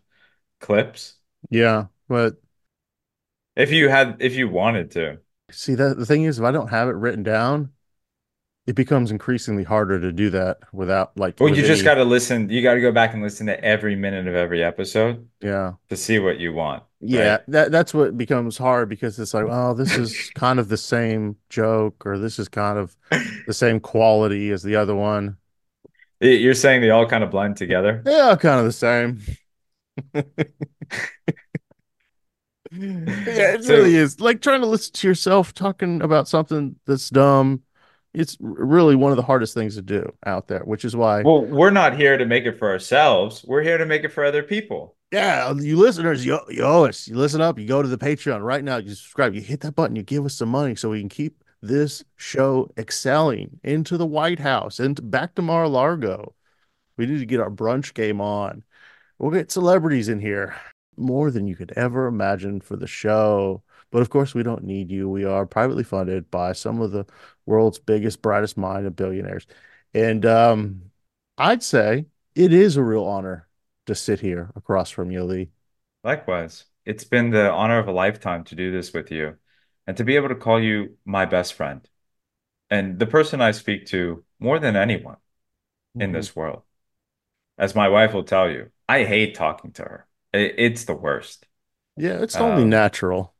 Speaker 15: clips
Speaker 3: Yeah, but
Speaker 15: if you had, if you wanted to.
Speaker 3: see that the thing is, if I don't have it written down, it becomes increasingly harder to do that without like.
Speaker 15: Well,
Speaker 3: with
Speaker 15: you just
Speaker 3: any-
Speaker 15: got to listen. You got to go back and listen to every minute of every episode
Speaker 3: Yeah,
Speaker 15: to see what you want.
Speaker 3: Yeah.
Speaker 15: right?
Speaker 3: That that's what becomes hard because it's like, oh, this is kind of the same joke, or this is kind of the same quality as the other one.
Speaker 15: You're saying they all kind of blend together.
Speaker 3: They all kind of the same. Yeah, it
Speaker 15: So-
Speaker 3: really is. Like trying to listen to yourself talking about something that's dumb. It's really one of the hardest things to do out there, which is why,
Speaker 15: Well, we're not here to make it for ourselves. We're here to make it for other people.
Speaker 3: yeah, you listeners, you, you owe us. You listen up, you go to the Patreon right now, you subscribe, you hit that button, you give us some money so we can keep this show excelling into the White House and back to Mar-a-Lago. We need to get our brunch game on. We'll get celebrities in here more than you could ever imagine for the show. But of course, we don't need you. We are privately funded by some of the world's biggest, brightest mind of billionaires. And um, I'd say it is a real honor to sit here across from you, Lee.
Speaker 15: Likewise, it's been the honor of a lifetime to do this with you and to be able to call you my best friend and the person I speak to more than anyone in this world. As my wife will tell you, I hate talking to her. It's the worst.
Speaker 3: Yeah, it's only
Speaker 15: Um,
Speaker 3: natural.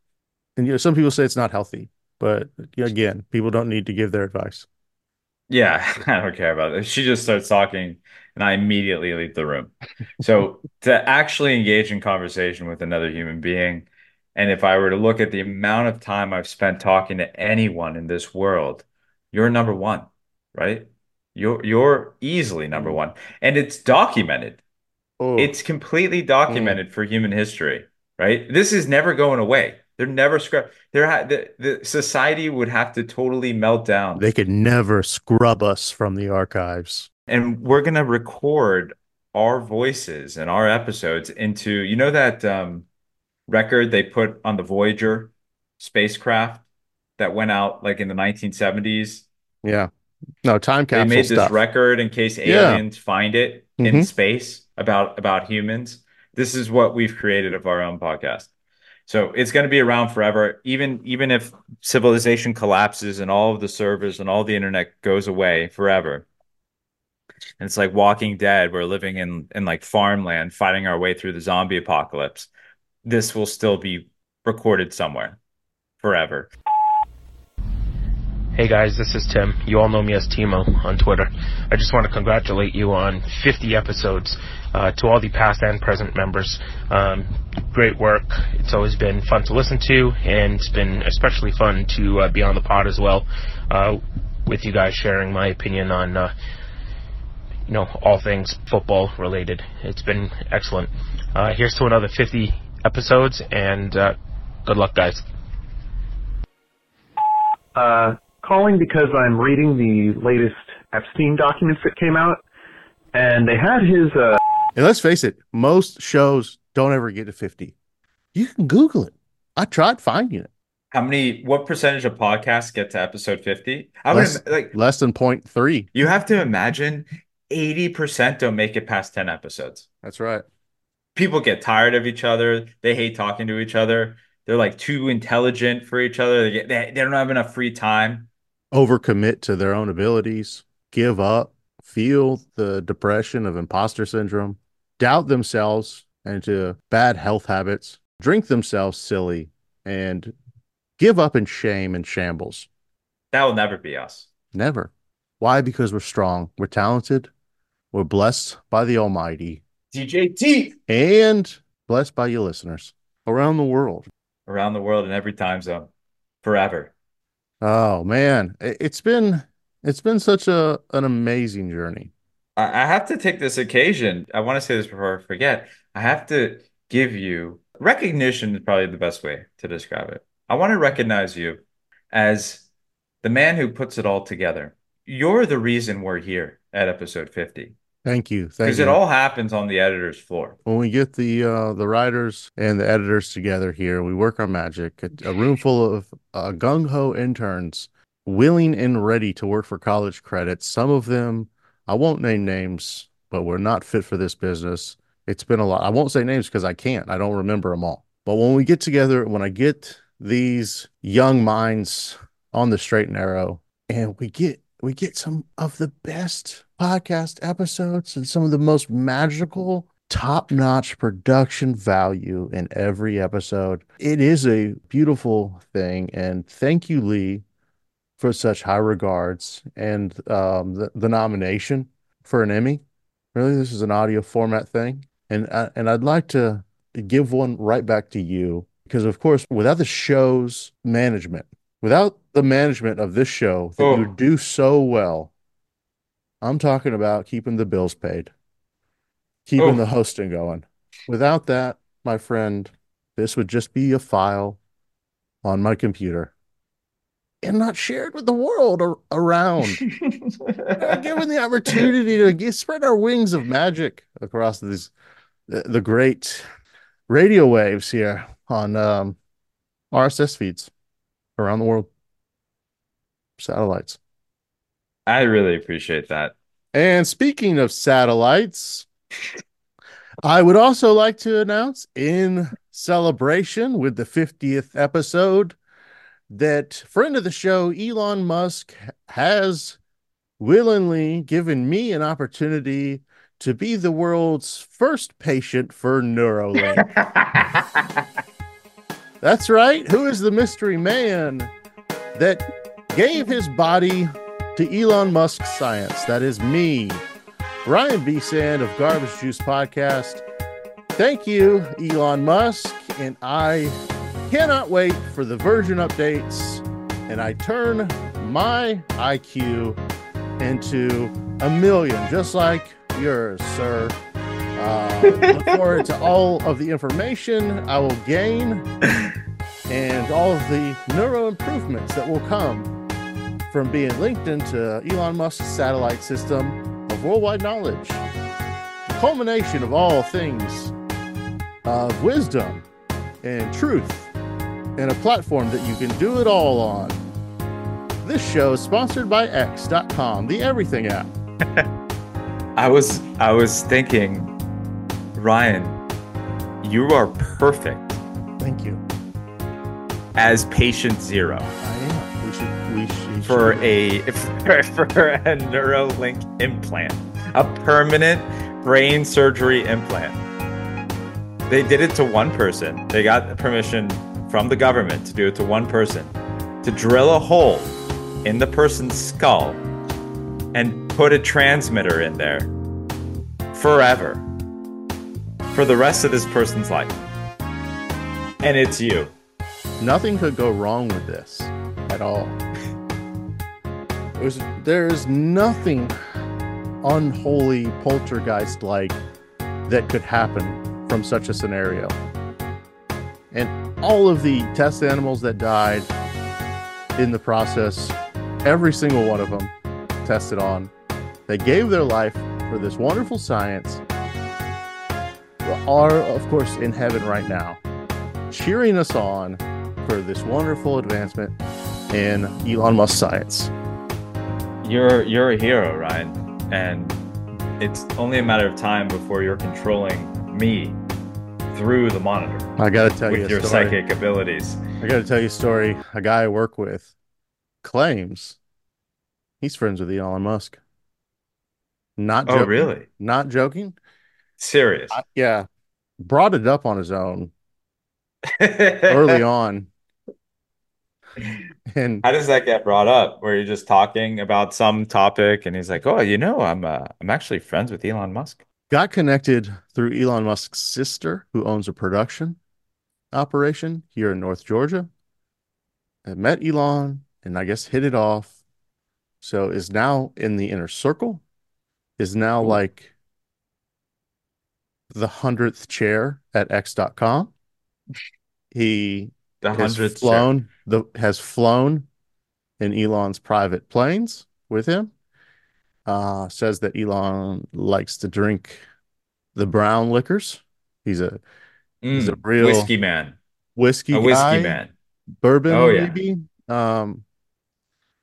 Speaker 3: And you know, some people say it's not healthy, but again, people don't need to give their advice.
Speaker 15: Yeah, I don't care about it. She just starts talking and I immediately leave the room. So to actually engage in conversation with another human being, and if I were to look at the amount of time I've spent talking to anyone in this world, you're number one, right? You're you're easily number mm. one. And it's documented.
Speaker 3: Oh,
Speaker 15: It's completely documented mm. for human history, right? This is never going away. They're never scrap. There, ha- the, the society would have to totally melt down.
Speaker 3: they could never scrub us from the archives.
Speaker 15: and we're gonna record our voices and our episodes into you know that um, record they put on the Voyager spacecraft that went out like in the 1970s.
Speaker 3: Yeah. No, time capsule.
Speaker 15: They made this record in case
Speaker 3: Yeah.
Speaker 15: aliens find it in
Speaker 3: Mhm.
Speaker 15: space about about humans. This is what we've created of our own podcast. So it's going to be around forever, even even if civilization collapses and all of the servers and all the internet goes away forever. And it's like Walking Dead. We're living in in like farmland, fighting our way through the zombie apocalypse. This will still be recorded somewhere forever.
Speaker 24: Hey guys, this is Tim. You all know me as Timo on Twitter. I just want to congratulate you on 50 episodes. Uh, to all the past and present members, um, great work. It's always been fun to listen to, and it's been especially fun to uh, be on the pod as well, uh, with you guys sharing my opinion on, uh, you know, all things football related. It's been excellent. Uh, here's to another 50 episodes, and good luck, guys.
Speaker 25: Uh, calling because I'm reading the latest Epstein documents that came out, and they had his. Uh...
Speaker 3: And let's face it, most shows don't ever get to 50. You can Google it. I tried finding it.
Speaker 15: How many? What percentage of podcasts get to episode fifty? I
Speaker 3: Less,
Speaker 15: would like
Speaker 3: less than 0.3.
Speaker 15: you have to imagine eighty percent don't make it past ten episodes.
Speaker 3: That's right.
Speaker 15: People get tired of each other. They hate talking to each other. They're like too intelligent for each other. They get, they, they don't have enough free time.
Speaker 3: Overcommit to their own abilities, give up, feel the depression of imposter syndrome, doubt themselves and to bad health habits, drink themselves silly, and give up in shame and shambles.
Speaker 15: That will never be us.
Speaker 3: Never. Why? Because we're strong, we're talented, we're blessed by the Almighty,
Speaker 15: DJT
Speaker 3: and blessed by you listeners around the world.
Speaker 15: around the world in every time zone, forever.
Speaker 3: Oh man, it's been it's been such a an amazing journey.
Speaker 15: I I have to take this occasion. I want to say this before I forget. I have to give you recognition is probably the best way to describe it. I want to recognize you as the man who puts it all together. You're the reason we're here at episode 50
Speaker 3: Thank you. Thank
Speaker 15: because it all happens on the editor's floor.
Speaker 3: when we get the uh, the writers and the editors together here, we work our magic. A, a room full of uh, gung ho interns, willing and ready to work for college credits. Some of them, I won't name names, but we're not fit for this business. It's been a lot. I won't say names because I can't. I don't remember them all. But when we get together, when I get these young minds on the straight and narrow, and we get we get some of the best podcast episodes and some of the most magical top-notch production value in every episode it is a beautiful thing and thank you lee for such high regards and um, the, the nomination for an emmy really this is an audio format thing and I, and i'd like to give one right back to you because of course without the show's management without the management of this show that
Speaker 15: Oh.
Speaker 3: you do so well i'm talking about keeping the bills paid keeping
Speaker 15: Oh.
Speaker 3: the hosting going without that my friend this would just be a file on my computer and not shared with the world ar- around We're given the opportunity to get, spread our wings of magic across these the, the great radio waves here on um, RSS feeds around the world, satellites.
Speaker 15: I really appreciate that.
Speaker 3: And speaking of satellites, I would also like to announce in celebration with the 50th episode that friend of the show, Elon Musk, has willingly given me an opportunity to be the world's first patient for Neuralink. That's right. Who is the mystery man that gave his body to Elon Musk's science? That is me, Ryan B. Sand of Garbage Juice Podcast. Thank you, Elon Musk. And I cannot wait for the version updates. And I turn my IQ into a million, just like yours, sir. Uh, look forward to all of the information I will gain and all of the neuro improvements that will come from being linked into Elon Musk's satellite system of worldwide knowledge. The culmination of all things of wisdom and truth and a platform that you can do it all on. This show is sponsored by X.com, the everything app.
Speaker 15: I was I was thinking, Ryan, you are perfect
Speaker 3: Thank you.
Speaker 15: as patient zero
Speaker 3: I am. We should, we should,
Speaker 15: for a for, for a Neuralink implant, a permanent brain surgery implant. They did it to one person. They got permission from the government to do it to one person, to drill a hole in the person's skull and put a transmitter in there forever for the rest of this person's life. and it's you.
Speaker 3: Nothing could go wrong with this at all. There's, there's nothing unholy poltergeist like that could happen from such a scenario. And all of the test animals that died in the process, every single one of them tested on, they gave their life for this wonderful science, are, of course, in heaven right now, cheering us on for this wonderful advancement in Elon Musk science.
Speaker 15: You're you're a hero, Ryan, and it's only a matter of time before you're controlling me through the monitor.
Speaker 3: I got to tell
Speaker 15: with
Speaker 3: you a
Speaker 15: your
Speaker 3: story.
Speaker 15: psychic abilities.
Speaker 3: I got to tell you a story. A guy I work with claims he's friends with Elon Musk. Not
Speaker 15: Oh,
Speaker 3: joking.
Speaker 15: really?
Speaker 3: Not joking.
Speaker 15: Serious.
Speaker 3: I- yeah, brought it up on his own early on, and
Speaker 15: How does that get brought up? Where you're just talking about some topic, and he's like, "Oh, you know, I'm uh, I'm actually friends with Elon Musk."
Speaker 3: Got connected through Elon Musk's sister, who owns a production operation here in North Georgia. And met Elon, and I guess hit it off. So is now in the inner circle. Is now mm-hmm. like the hundredth chair at X.com. He
Speaker 15: The
Speaker 3: has flown the has flown in Elon's private planes with him. Uh, says that Elon likes to drink the brown liquors. He's a he's a
Speaker 15: Mm,
Speaker 3: real
Speaker 15: whiskey man.
Speaker 3: whiskey
Speaker 15: A whiskey
Speaker 3: guy,
Speaker 15: man.
Speaker 3: bourbon
Speaker 15: Oh, yeah.
Speaker 3: maybe. Um,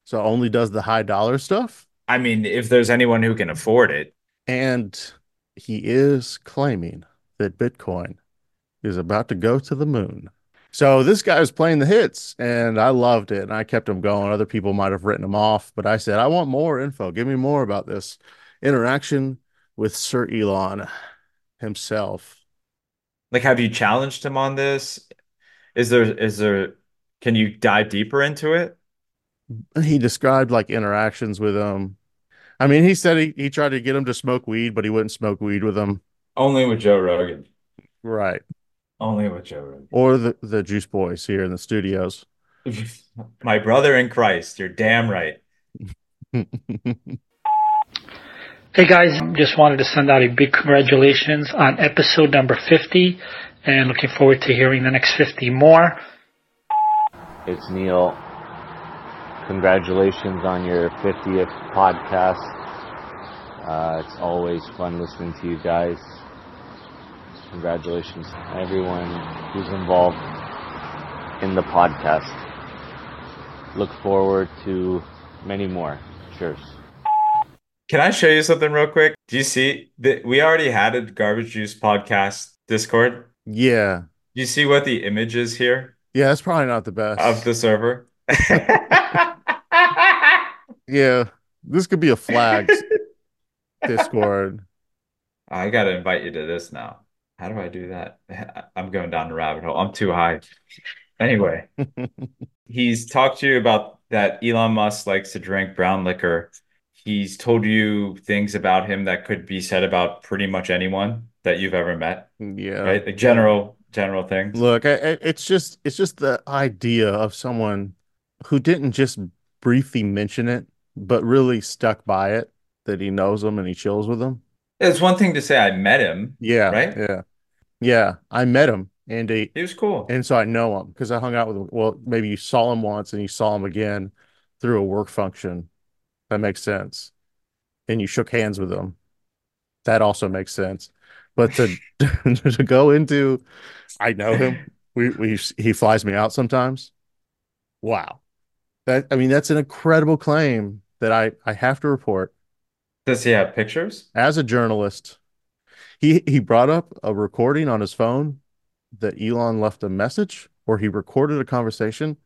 Speaker 3: so only does the high dollar stuff,
Speaker 15: I mean, if there's anyone who can afford it,
Speaker 3: and he is claiming that Bitcoin is about to go to the moon. So this guy was playing the hits, and I loved it, and I kept him going. Other people might have written him off, but I said, I want more info. Give me more about this interaction with Sir Elon himself.
Speaker 15: like, have you challenged him on this? Is there is there? Can you dive deeper into it?
Speaker 3: He described like interactions with him. I mean, he said he, he tried to get him to smoke weed, but he wouldn't smoke weed with him.
Speaker 15: Only with Joe Rogan.
Speaker 3: Right.
Speaker 15: Only with Joe Rogan.
Speaker 3: Or the, the Juice Boys here in the studios.
Speaker 15: My brother in Christ. You're damn right.
Speaker 21: Hey guys, just wanted to send out a big congratulations on episode number 50 and looking forward to hearing the next 50 more.
Speaker 26: It's Neil. Congratulations on your 50th podcast. Uh, it's always fun listening to you guys. Congratulations, to everyone who's involved in the podcast. Look forward to many more. Cheers.
Speaker 15: Can I show you something real quick? Do you see that we already had a Garbage Juice podcast Discord?
Speaker 3: Yeah.
Speaker 15: Do you see what the image is here
Speaker 3: Yeah, it's probably not the best.
Speaker 15: of the server?
Speaker 3: yeah. This could be a flag Discord.
Speaker 15: I gotta invite you to this now. How do I do that? I'm going down the rabbit hole. I'm too high. Anyway, he's talked to you about that Elon Musk likes to drink brown liquor. He's told you things about him that could be said about pretty much anyone that you've ever met,
Speaker 3: Yeah.
Speaker 15: right? Like general, general things.
Speaker 3: Look, I, I- it's just it's just the idea of someone who didn't just briefly mention it, but really stuck by it that he knows them and he chills with them.
Speaker 15: It's one thing to say I met him.
Speaker 3: Yeah,
Speaker 15: Right?
Speaker 3: Yeah, yeah. I met him, and he,
Speaker 15: He was cool.
Speaker 3: and so I know him because I hung out with him. Well, maybe you saw him once and you saw him again through a work function. That makes sense. And you shook hands with him. That also makes sense. But to to go into, I know him. We we he flies me out sometimes. Wow, that I mean that's an incredible claim that I I have to report
Speaker 15: Does he have pictures?
Speaker 3: as a journalist. He he brought up a recording on his phone that Elon left a message or he recorded a conversation,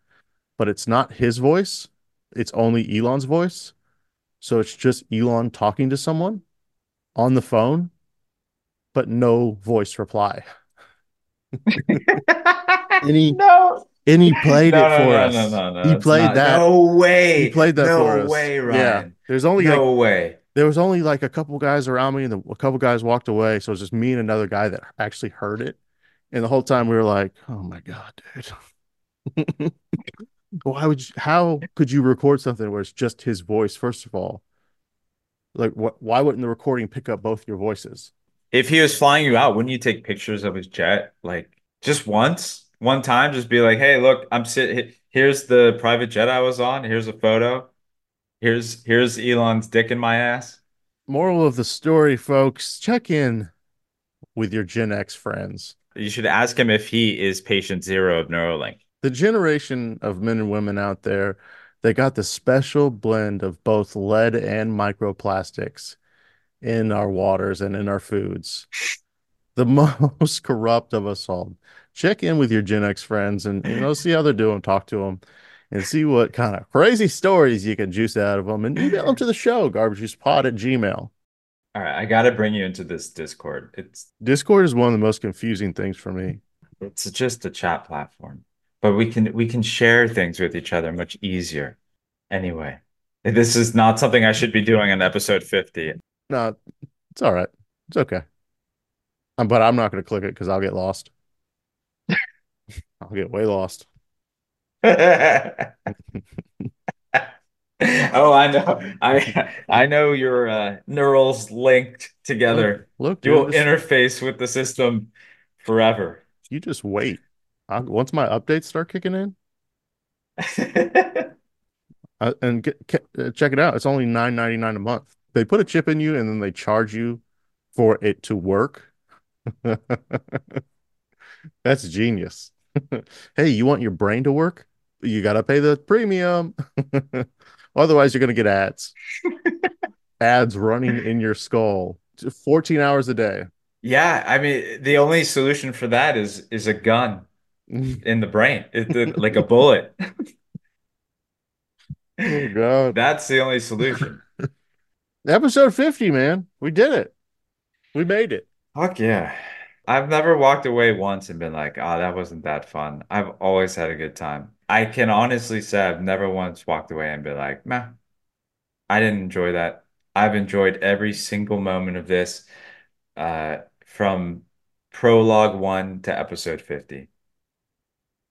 Speaker 3: but it's not his voice. It's only Elon's voice. So it's just Elon talking to someone on the phone, but no voice reply. and he
Speaker 15: No.
Speaker 3: and he played
Speaker 15: No,
Speaker 3: it for
Speaker 15: no,
Speaker 3: us.
Speaker 15: no, no, no,
Speaker 3: he played
Speaker 15: not-
Speaker 3: that.
Speaker 15: No way.
Speaker 3: He played that
Speaker 15: No
Speaker 3: for us.
Speaker 15: way,
Speaker 3: Yeah. There's only
Speaker 15: No
Speaker 3: like
Speaker 15: way.
Speaker 3: There was only like a couple guys around me, and the, a couple guys walked away. So it was just me and another guy that actually heard it, And the whole time we were like, "Oh my god, dude." Why would you, how could you record something where it's just his voice first of all? Like what why wouldn't the recording pick up both your voices?
Speaker 15: If he was flying you out, wouldn't you take pictures of his jet like just once? One time just be like, "Hey, look, I'm sitting here's the private jet I was on. Here's a photo. Here's here's Elon's dick in my ass."
Speaker 3: Moral of the story, folks, check in with your Gen X friends.
Speaker 15: You should ask him if he is patient zero of Neuralink.
Speaker 3: The generation of men and women out there, they got the special blend of both lead and microplastics in our waters and in our foods. The most corrupt of us all. Check in with your Gen X friends and you know see how they're doing, talk to them, and see what kind of crazy stories you can juice out of them and email them to the show, garbagejuicepod at gmail.
Speaker 15: All right, I got to bring you into this Discord. It's
Speaker 3: Discord is one of the most confusing things for me.
Speaker 15: it's just a chat platform, but we can we can share things with each other much easier. Anyway, this is not something I should be doing on episode 50.
Speaker 3: No, it's all right. It's okay. Um, but I'm not going to click it because I'll get lost. I'll get way lost.
Speaker 15: oh, I know. I I know your uh, neurals linked together.
Speaker 3: Look,
Speaker 15: you will
Speaker 3: dude, this-
Speaker 15: interface with the system forever.
Speaker 3: You just wait. I, once my updates start kicking in, uh, and get, ke- uh, check it out. It's only nine ninety nine a month. They put a chip in you, and then they charge you for it to work. That's genius. hey, you want your brain to work? You got to pay the premium. Otherwise, you're going to get ads. ads running in your skull 14 hours a day.
Speaker 15: Yeah, I mean, the only solution for that is is a gun in the brain, it, like a bullet.
Speaker 3: Oh, God.
Speaker 15: That's the only solution.
Speaker 3: Episode 50, man. We did it. We made it.
Speaker 15: Fuck yeah. I've never walked away once and been like, oh, that wasn't that fun. I've always had a good time. I can honestly say I've never once walked away and been like, meh, I didn't enjoy that. I've enjoyed every single moment of this, uh, from prologue one to episode 50.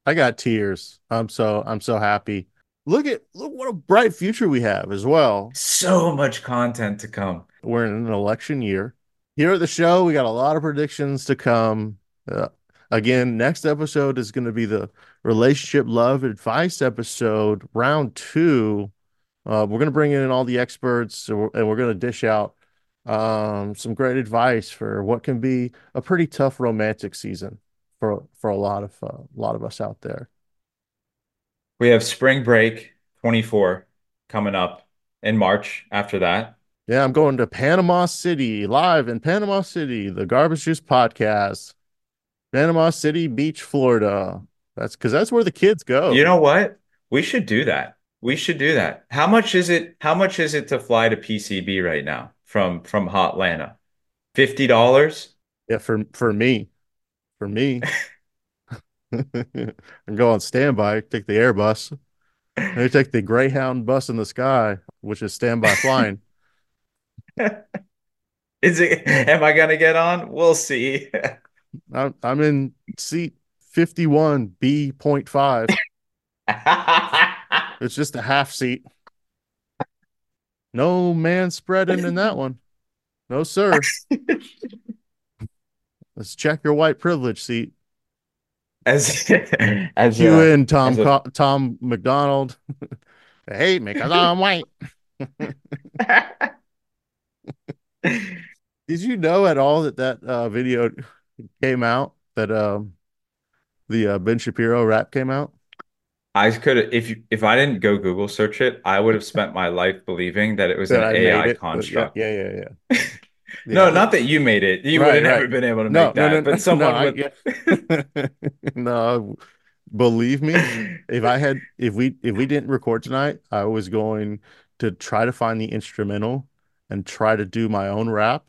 Speaker 3: I got tears. I'm so I'm so happy. Look at look what a bright future we have as well.
Speaker 15: So much content to come.
Speaker 3: We're in an election year. Here at the show, we got a lot of predictions to come. Uh, again, next episode is going to be the relationship love advice episode, round two. Uh, we're going to bring in all the experts and we're, we're going to dish out um, some great advice for what can be a pretty tough romantic season for for a lot of uh, a lot of us out there.
Speaker 15: We have spring break 24 coming up in March after that.
Speaker 3: Yeah, I'm going to Panama City, live in Panama City, the Garbage Juice podcast. Panama City Beach, Florida. That's because that's where the kids go.
Speaker 15: You know what? We should do that. We should do that. How much is it? How much is it to fly to PCB right now from from Hotlanta? Fifty dollars.
Speaker 3: Yeah, for for me, for me, and go on standby. Take the Airbus. They take the Greyhound bus in the sky, which is standby flying.
Speaker 15: Is it? Am I gonna get on? We'll see.
Speaker 3: I'm I'm in seat fifty one B point five. It's just a half seat. No man spreading in that one. No, sir. Let's check your white privilege seat.
Speaker 15: As as
Speaker 3: You
Speaker 15: a-
Speaker 3: in Tom
Speaker 15: a-
Speaker 3: Co- Tom McDonald. they hate me because I'm white. Did you know at all that that uh, video came out that um the uh, Ben Shapiro rap came out?
Speaker 15: I could if you, if I didn't go Google search it, I would have spent my life believing that it was
Speaker 3: That
Speaker 15: an
Speaker 3: I
Speaker 15: AI
Speaker 3: it,
Speaker 15: construct.
Speaker 3: Yeah, yeah, yeah. yeah.
Speaker 15: No, not that you made it. You would
Speaker 3: Right,
Speaker 15: have never
Speaker 3: right.
Speaker 15: been able to
Speaker 3: No,
Speaker 15: make that.
Speaker 3: no, no,
Speaker 15: but someone
Speaker 3: no, I- yeah. no, believe me, if I had if we if we didn't record tonight, I was going to try to find the instrumental and try to do my own rap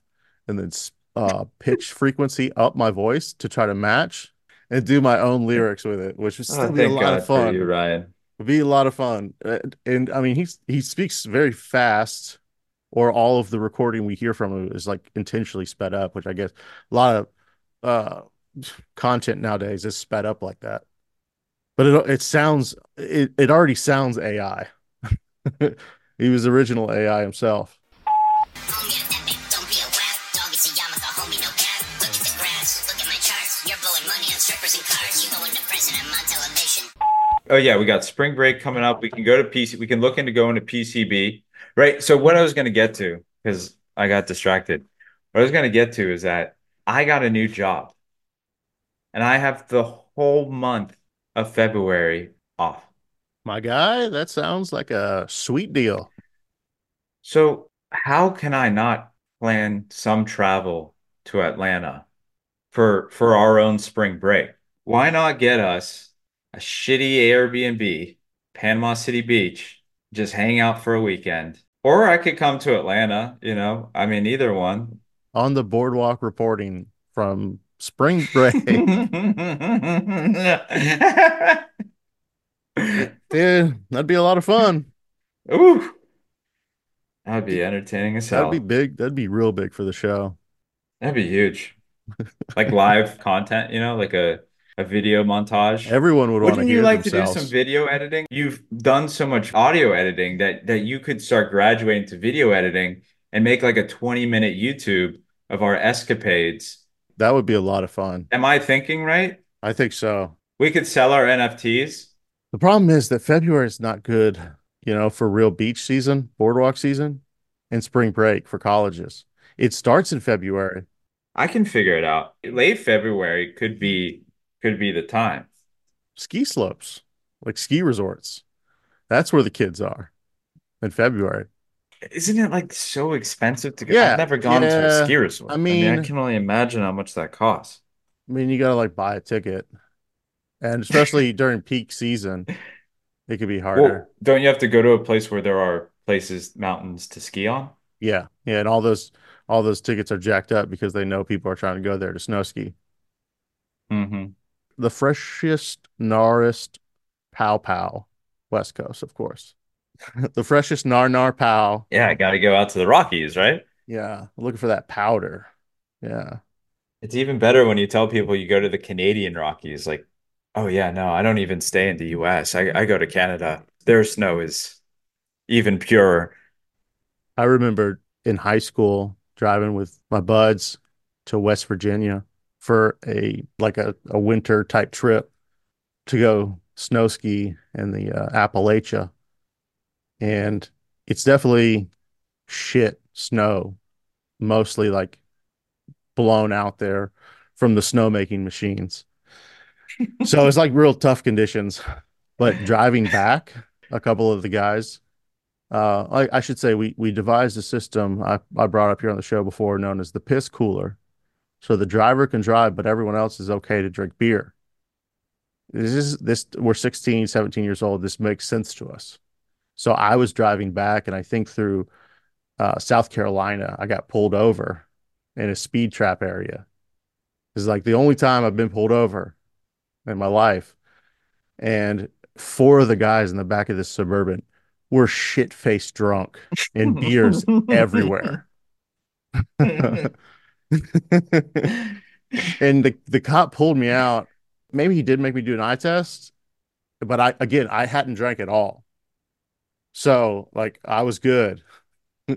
Speaker 3: and then uh pitch frequency up my voice to try to match and do my own lyrics with it, which would
Speaker 15: Oh,
Speaker 3: be a lot
Speaker 15: God
Speaker 3: of fun.
Speaker 15: you, Ryan.
Speaker 3: Would be a lot of fun. Uh, And I mean, he's he speaks very fast, or all of the recording we hear from him is like intentionally sped up, which I guess a lot of uh content nowadays is sped up like that. But it it sounds it, it already sounds AI. he was original AI himself.
Speaker 15: Oh yeah, we got spring break coming up. We can go to PC. We can look into going to PCB, right? So what I was going to get to, because I got distracted. What I was going to get to is that I got a new job, and I have the whole month of February off.
Speaker 3: My guy, that sounds like a sweet deal.
Speaker 15: So how can I not plan some travel to Atlanta for for our own spring break? Why not get us a shitty Airbnb, Panama City Beach, just hang out for a weekend? Or I could come to Atlanta, you know. I mean, either one.
Speaker 3: On the boardwalk reporting from spring break. Dude, that'd be a lot of fun.
Speaker 15: Ooh. That'd be entertaining as hell.
Speaker 3: That'd be big. That'd be real big for the show.
Speaker 15: That'd be huge. Like live content, you know, like a a video montage.
Speaker 3: Everyone would want to
Speaker 15: Wouldn't you like
Speaker 3: themselves.
Speaker 15: to do some video editing? You've done so much audio editing that that you could start graduating to video editing and make like a 20 minute YouTube of our escapades.
Speaker 3: That would be a lot of fun.
Speaker 15: Am I thinking right?
Speaker 3: I think so.
Speaker 15: We could sell our NFTs.
Speaker 3: The problem is that February is not good, you know, for real beach season, boardwalk season, and spring break for colleges. It starts in February.
Speaker 15: I can figure it out. Late February could be could be the time.
Speaker 3: Ski slopes, like ski resorts. That's where the kids are in February.
Speaker 15: Isn't it like so expensive to go?
Speaker 3: Yeah,
Speaker 15: I've never gone to a ski resort.
Speaker 3: I
Speaker 15: I mean, I can only imagine how much that costs.
Speaker 3: I mean, you got to like buy a ticket. And especially during peak season, it could be harder.
Speaker 15: Well, don't you have to go to a place where there are places, mountains to ski on?
Speaker 3: Yeah. Yeah. And all those all those tickets are jacked up because they know people are trying to go there to snow ski.
Speaker 15: Mm-hmm.
Speaker 3: The freshest, gnarest pow pow, West Coast, of course. the freshest nar nar pow.
Speaker 15: Yeah, got to go out to the Rockies, right?
Speaker 3: Yeah. Looking for that powder. Yeah.
Speaker 15: It's even better when you tell people you go to the Canadian Rockies, like, oh yeah, no, I don't even stay in the US. I, I go to Canada. Their snow is even purer.
Speaker 3: I remember in high school driving with my buds to West Virginia for a like a, a winter type trip to go snow ski in the uh, Appalachia. And it's definitely shit snow, mostly like blown out there from the snowmaking machines. so it's like real tough conditions. But driving back, a couple of the guys, uh, I, I should say we we devised a system I, I brought up here on the show before known as the piss cooler. So the driver can drive, but everyone else is okay to drink beer. This is this we're 16, 17 years old. This makes sense to us. So I was driving back and I think through uh, South Carolina, I got pulled over in a speed trap area. It's like the only time I've been pulled over in my life. And four of the guys in the back of this suburban were shit faced drunk and beers everywhere. and the, the cop pulled me out. Maybe he did make me do an eye test, but I again I hadn't drank at all. So like I was good.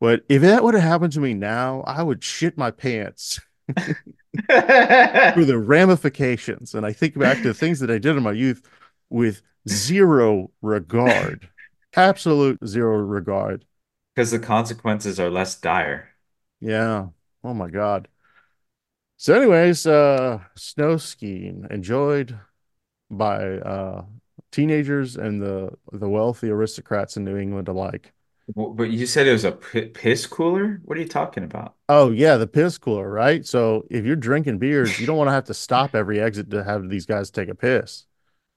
Speaker 3: but if that would have happened to me now, I would shit my pants. through the ramifications. And I think back to things that I did in my youth with zero regard, absolute zero regard.
Speaker 15: Because the consequences are less dire.
Speaker 3: Yeah. Oh my God. So, anyways, uh, snow skiing enjoyed by uh, teenagers and the the wealthy aristocrats in New England alike.
Speaker 15: But you said it was a piss cooler? What are you talking about?
Speaker 3: Oh yeah, the piss cooler, right? So if you're drinking beers, you don't want to have to stop every exit to have these guys take a piss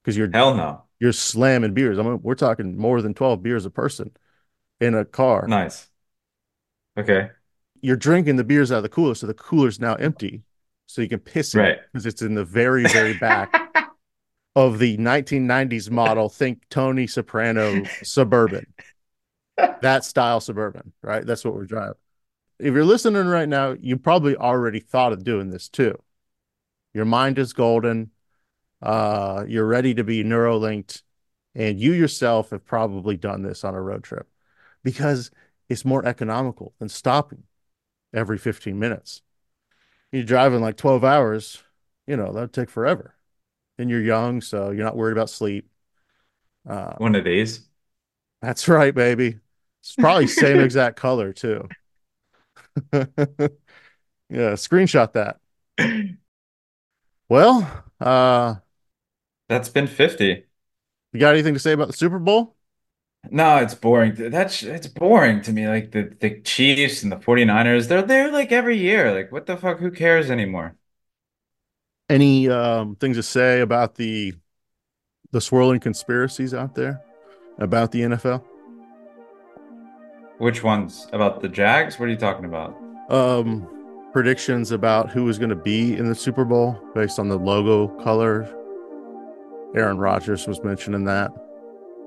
Speaker 3: because you're
Speaker 15: Hell no.
Speaker 3: you're slamming beers. I mean, we're talking more than 12 beers a person in a car.
Speaker 15: Nice. Okay.
Speaker 3: You're drinking the beers out of the cooler, so the cooler's now empty. So you can piss
Speaker 15: Right.
Speaker 3: because it's in the very, very back of the 1990s model. Think Tony Soprano Suburban. That style Suburban, right? That's what we're driving. if you're listening right now, you probably already thought of doing this too. Your mind is golden. Uh, you're ready to be Neuralinked, and you yourself have probably done this on a road trip because it's more economical than stopping every 15 minutes. You're driving like 12 hours, you know, that'd take forever. And you're young, so you're not worried about sleep. Uh,
Speaker 15: One of these.
Speaker 3: that's right, baby. It's probably same exact color too. yeah, screenshot that. Well, uh,
Speaker 15: That's been 50.
Speaker 3: you got anything to say about the Super Bowl?
Speaker 15: No, it's boring. That's it's boring to me. Like the, the Chiefs and the 49ers, they're there like every year. Like what the fuck? Who cares anymore?
Speaker 3: Any um, things to say about the the swirling conspiracies out there about the NFL?
Speaker 15: Which ones? About the Jags? What are you talking about?
Speaker 3: Um, predictions about who was going to be in the Super Bowl based on the logo color. Aaron Rodgers was mentioning that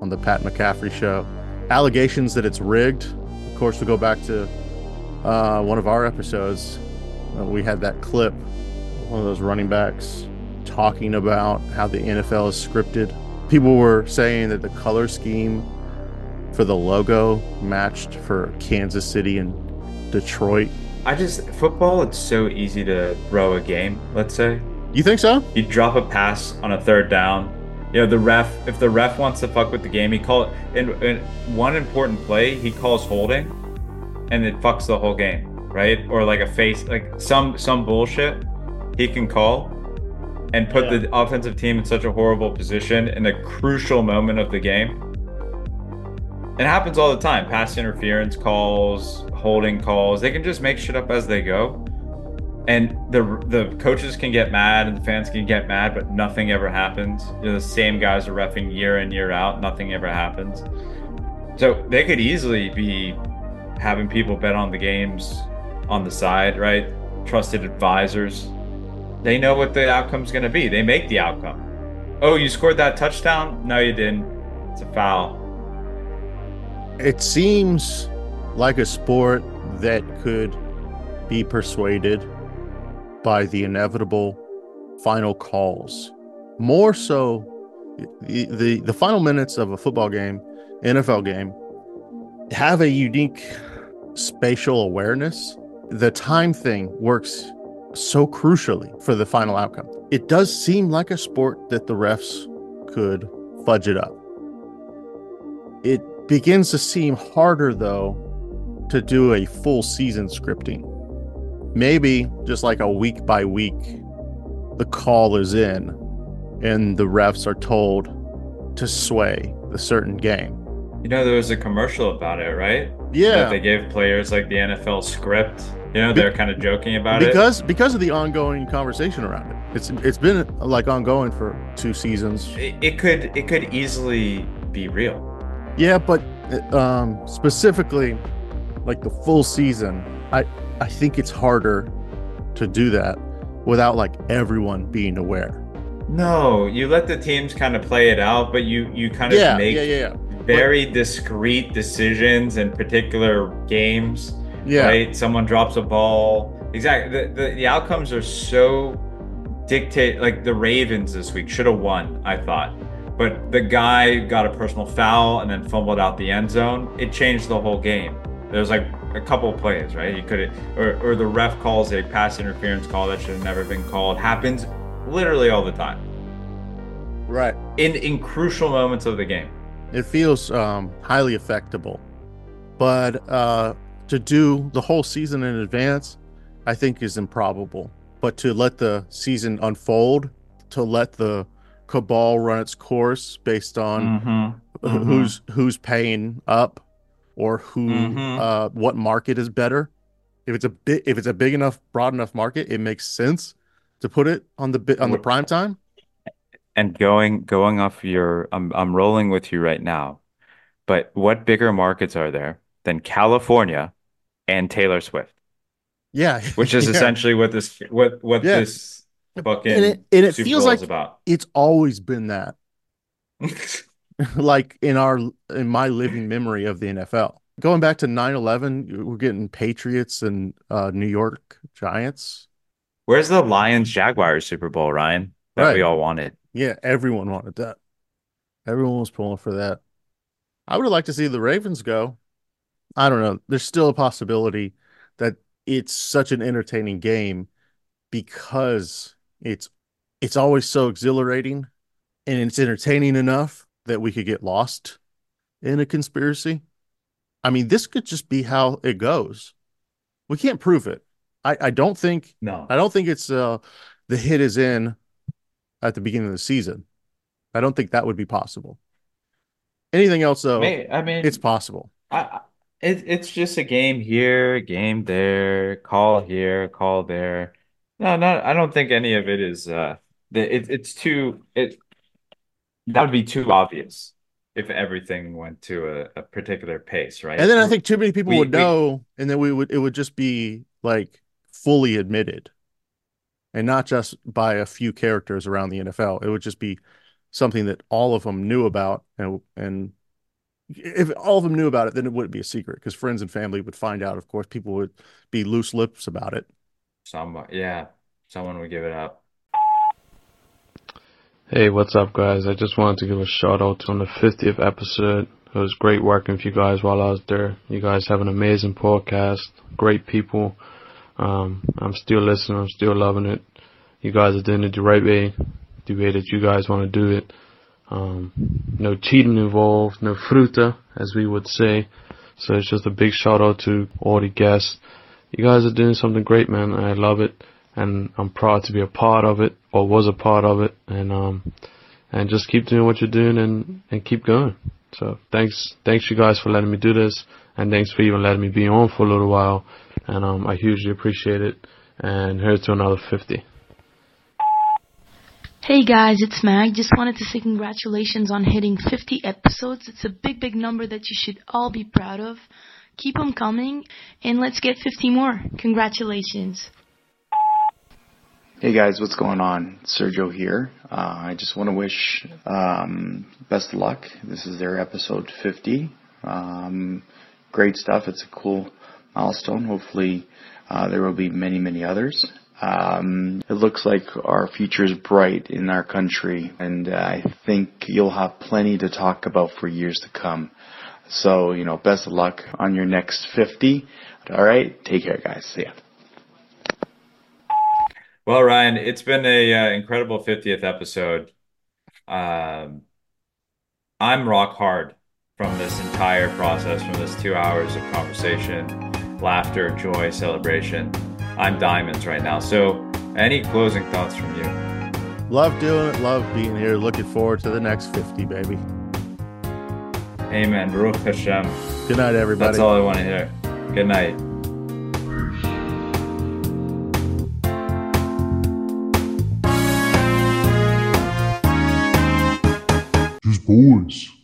Speaker 3: on the Pat McAfee show. Allegations that it's rigged. Of course, we go back to uh, one of our episodes. Uh, we had that clip, one of those running backs talking about how the NFL is scripted. People were saying that the color scheme for the logo matched for Kansas City and Detroit.
Speaker 15: I just football. It's so easy to throw a game. Let's say
Speaker 3: You think so?
Speaker 15: you drop a pass on a third down. You know the ref. If the ref wants to fuck with the game, he call. In, in one important play, he calls holding, and it fucks the whole game, right? Or like a face, like some some bullshit, he can call, and put
Speaker 3: Yeah.
Speaker 15: the offensive team in such a horrible position in a crucial moment of the game. It happens all the time. Pass interference calls, holding calls. They can just make shit up as they go. And the the coaches can get mad and the fans can get mad, but nothing ever happens. You know, the same guys are refing year in, year out. Nothing ever happens. So they could easily be having people bet on the games on the side, right? Trusted advisors. They know what the outcome's going to be. They make the outcome. Oh, you scored that touchdown? No, you didn't. It's a foul.
Speaker 3: It seems like a sport that could be persuaded by the inevitable final calls. More so, the, the, the final minutes of a football game, NFL game, have a unique spatial awareness. The time thing works so crucially for the final outcome. It does seem like a sport that the refs could fudge it up. It begins to seem harder, though, to do a full season scripting. Maybe just like a week by week, the call is in and the refs are told to sway the certain game.
Speaker 15: You know, there was a commercial about it, right?
Speaker 3: Yeah.
Speaker 15: That they gave players like the NFL script. You know, they're kind of joking about it.
Speaker 3: because because of the ongoing conversation around it. It's it's been like ongoing for two seasons.
Speaker 15: it. It, it could it could easily be real.
Speaker 3: Yeah, but um, specifically, like the full season, I I think it's harder to do that without like everyone being aware.
Speaker 15: No, you let the teams kind of play it out, but you you kind of
Speaker 3: Yeah,
Speaker 15: make
Speaker 3: yeah, yeah, yeah.
Speaker 15: very discrete decisions in particular games.
Speaker 3: Yeah.
Speaker 15: Right? Someone drops a ball. Exactly. The, the the outcomes are so dictate like the Ravens this week should have won, I thought. But the guy got a personal foul and then fumbled out the end zone. It changed the whole game. There's like a couple plays, right? You could or or the ref calls a pass interference call that should have never been called. Happens literally all the time.
Speaker 3: Right.
Speaker 15: In in crucial moments of the game.
Speaker 3: It feels um, highly affectable, but uh, to do the whole season in advance, I think is improbable. But to let the season unfold, to let the cabal run its course based on
Speaker 15: Mhm.
Speaker 3: wh- who's who's paying up or who
Speaker 15: Mhm.
Speaker 3: uh, what market is better. If it's a bit, if it's a big enough, broad enough market, it makes sense to put it on the bit on the prime time.
Speaker 15: And going going off your I'm I'm rolling with you right now. But what bigger markets are there than California and Taylor Swift?
Speaker 3: Yeah,
Speaker 15: Which is
Speaker 3: Yeah.
Speaker 15: essentially what this what what
Speaker 3: Yeah.
Speaker 15: this fucking
Speaker 3: and it, and it feels like
Speaker 15: is about.
Speaker 3: it's always been that like in our in my living memory of the NFL Going back to 9/11, we're getting Patriots and uh, New York Giants.
Speaker 15: Where's the Lions Jaguars Super Bowl, Ryan? That
Speaker 3: Right.
Speaker 15: we all wanted.
Speaker 3: Yeah, everyone wanted that. Everyone was pulling for that. I would have liked to see the Ravens go. I don't know. There's still a possibility that it's such an entertaining game because it's it's always so exhilarating and it's entertaining enough that we could get lost in a conspiracy. I mean, this could just be how it goes. We can't prove it. I, I don't think
Speaker 15: No.
Speaker 3: I don't think it's uh the hit is in at the beginning of the season. I don't think that would be possible. Anything else though,
Speaker 15: I mean,
Speaker 3: it's possible.
Speaker 15: I, I- it, it's just a game here, game there, call here, call there. No, no, I don't think any of it is. Uh, it, it's too. It that would be too obvious if everything went to a, a particular pace, right?
Speaker 3: And then I think too many people
Speaker 15: We-
Speaker 3: would
Speaker 15: we-
Speaker 3: know, and then we would it would just be like fully admitted, and not just by a few characters around the NFL. It would just be something that all of them knew about, and and if all of them knew about it, then it wouldn't be a secret because friends and family would find out. Of course, people would be loose lips about it.
Speaker 15: Some, yeah, someone would give it up.
Speaker 27: Hey, what's up, guys? I just wanted to give a shout out to on the 50th episode. It was great working with you guys while I was there. You guys have an amazing podcast, great people. Um, I'm still listening, I'm still loving it. You guys are doing it the right way, the way that you guys want to do it. Um, no cheating involved, no fruta, as we would say. So it's just a big shout out to all the guests. You guys are doing something great, man. I love it, and I'm proud to be a part of it, or was a part of it, and um, and just keep doing what you're doing and and keep going. So thanks, thanks you guys for letting me do this, and thanks for even letting me be on for a little while, and um, I hugely appreciate it. And here's to another 50.
Speaker 28: Hey guys, it's Mag. Just wanted to say congratulations on hitting 50 episodes. It's a big, big number that you should all be proud of. Keep them coming, and let's get 50 more. Congratulations.
Speaker 29: Hey guys, what's going on? Sergio here. Uh, I just want to wish um, best of luck. This is their episode 50. Um, great stuff. It's a cool milestone. Hopefully, uh, there will be many, many others. Um, it looks like our future is bright in our country, and I think you'll have plenty to talk about for years to come. So, you know, best of luck on your next 50. All right, take care, guys. See ya.
Speaker 15: Well, Ryan, it's been a uh, incredible 50th episode. Um, I'm rock hard from this entire process, from this two hours of conversation, laughter, joy, celebration. I'm diamonds right now. So, any closing thoughts from you?
Speaker 3: Love doing it. Love being here. Looking forward to the next 50, baby.
Speaker 15: Amen. Baruch Hashem.
Speaker 3: Good night, everybody.
Speaker 15: That's all I want to hear. Good night.
Speaker 30: Juice Boyz.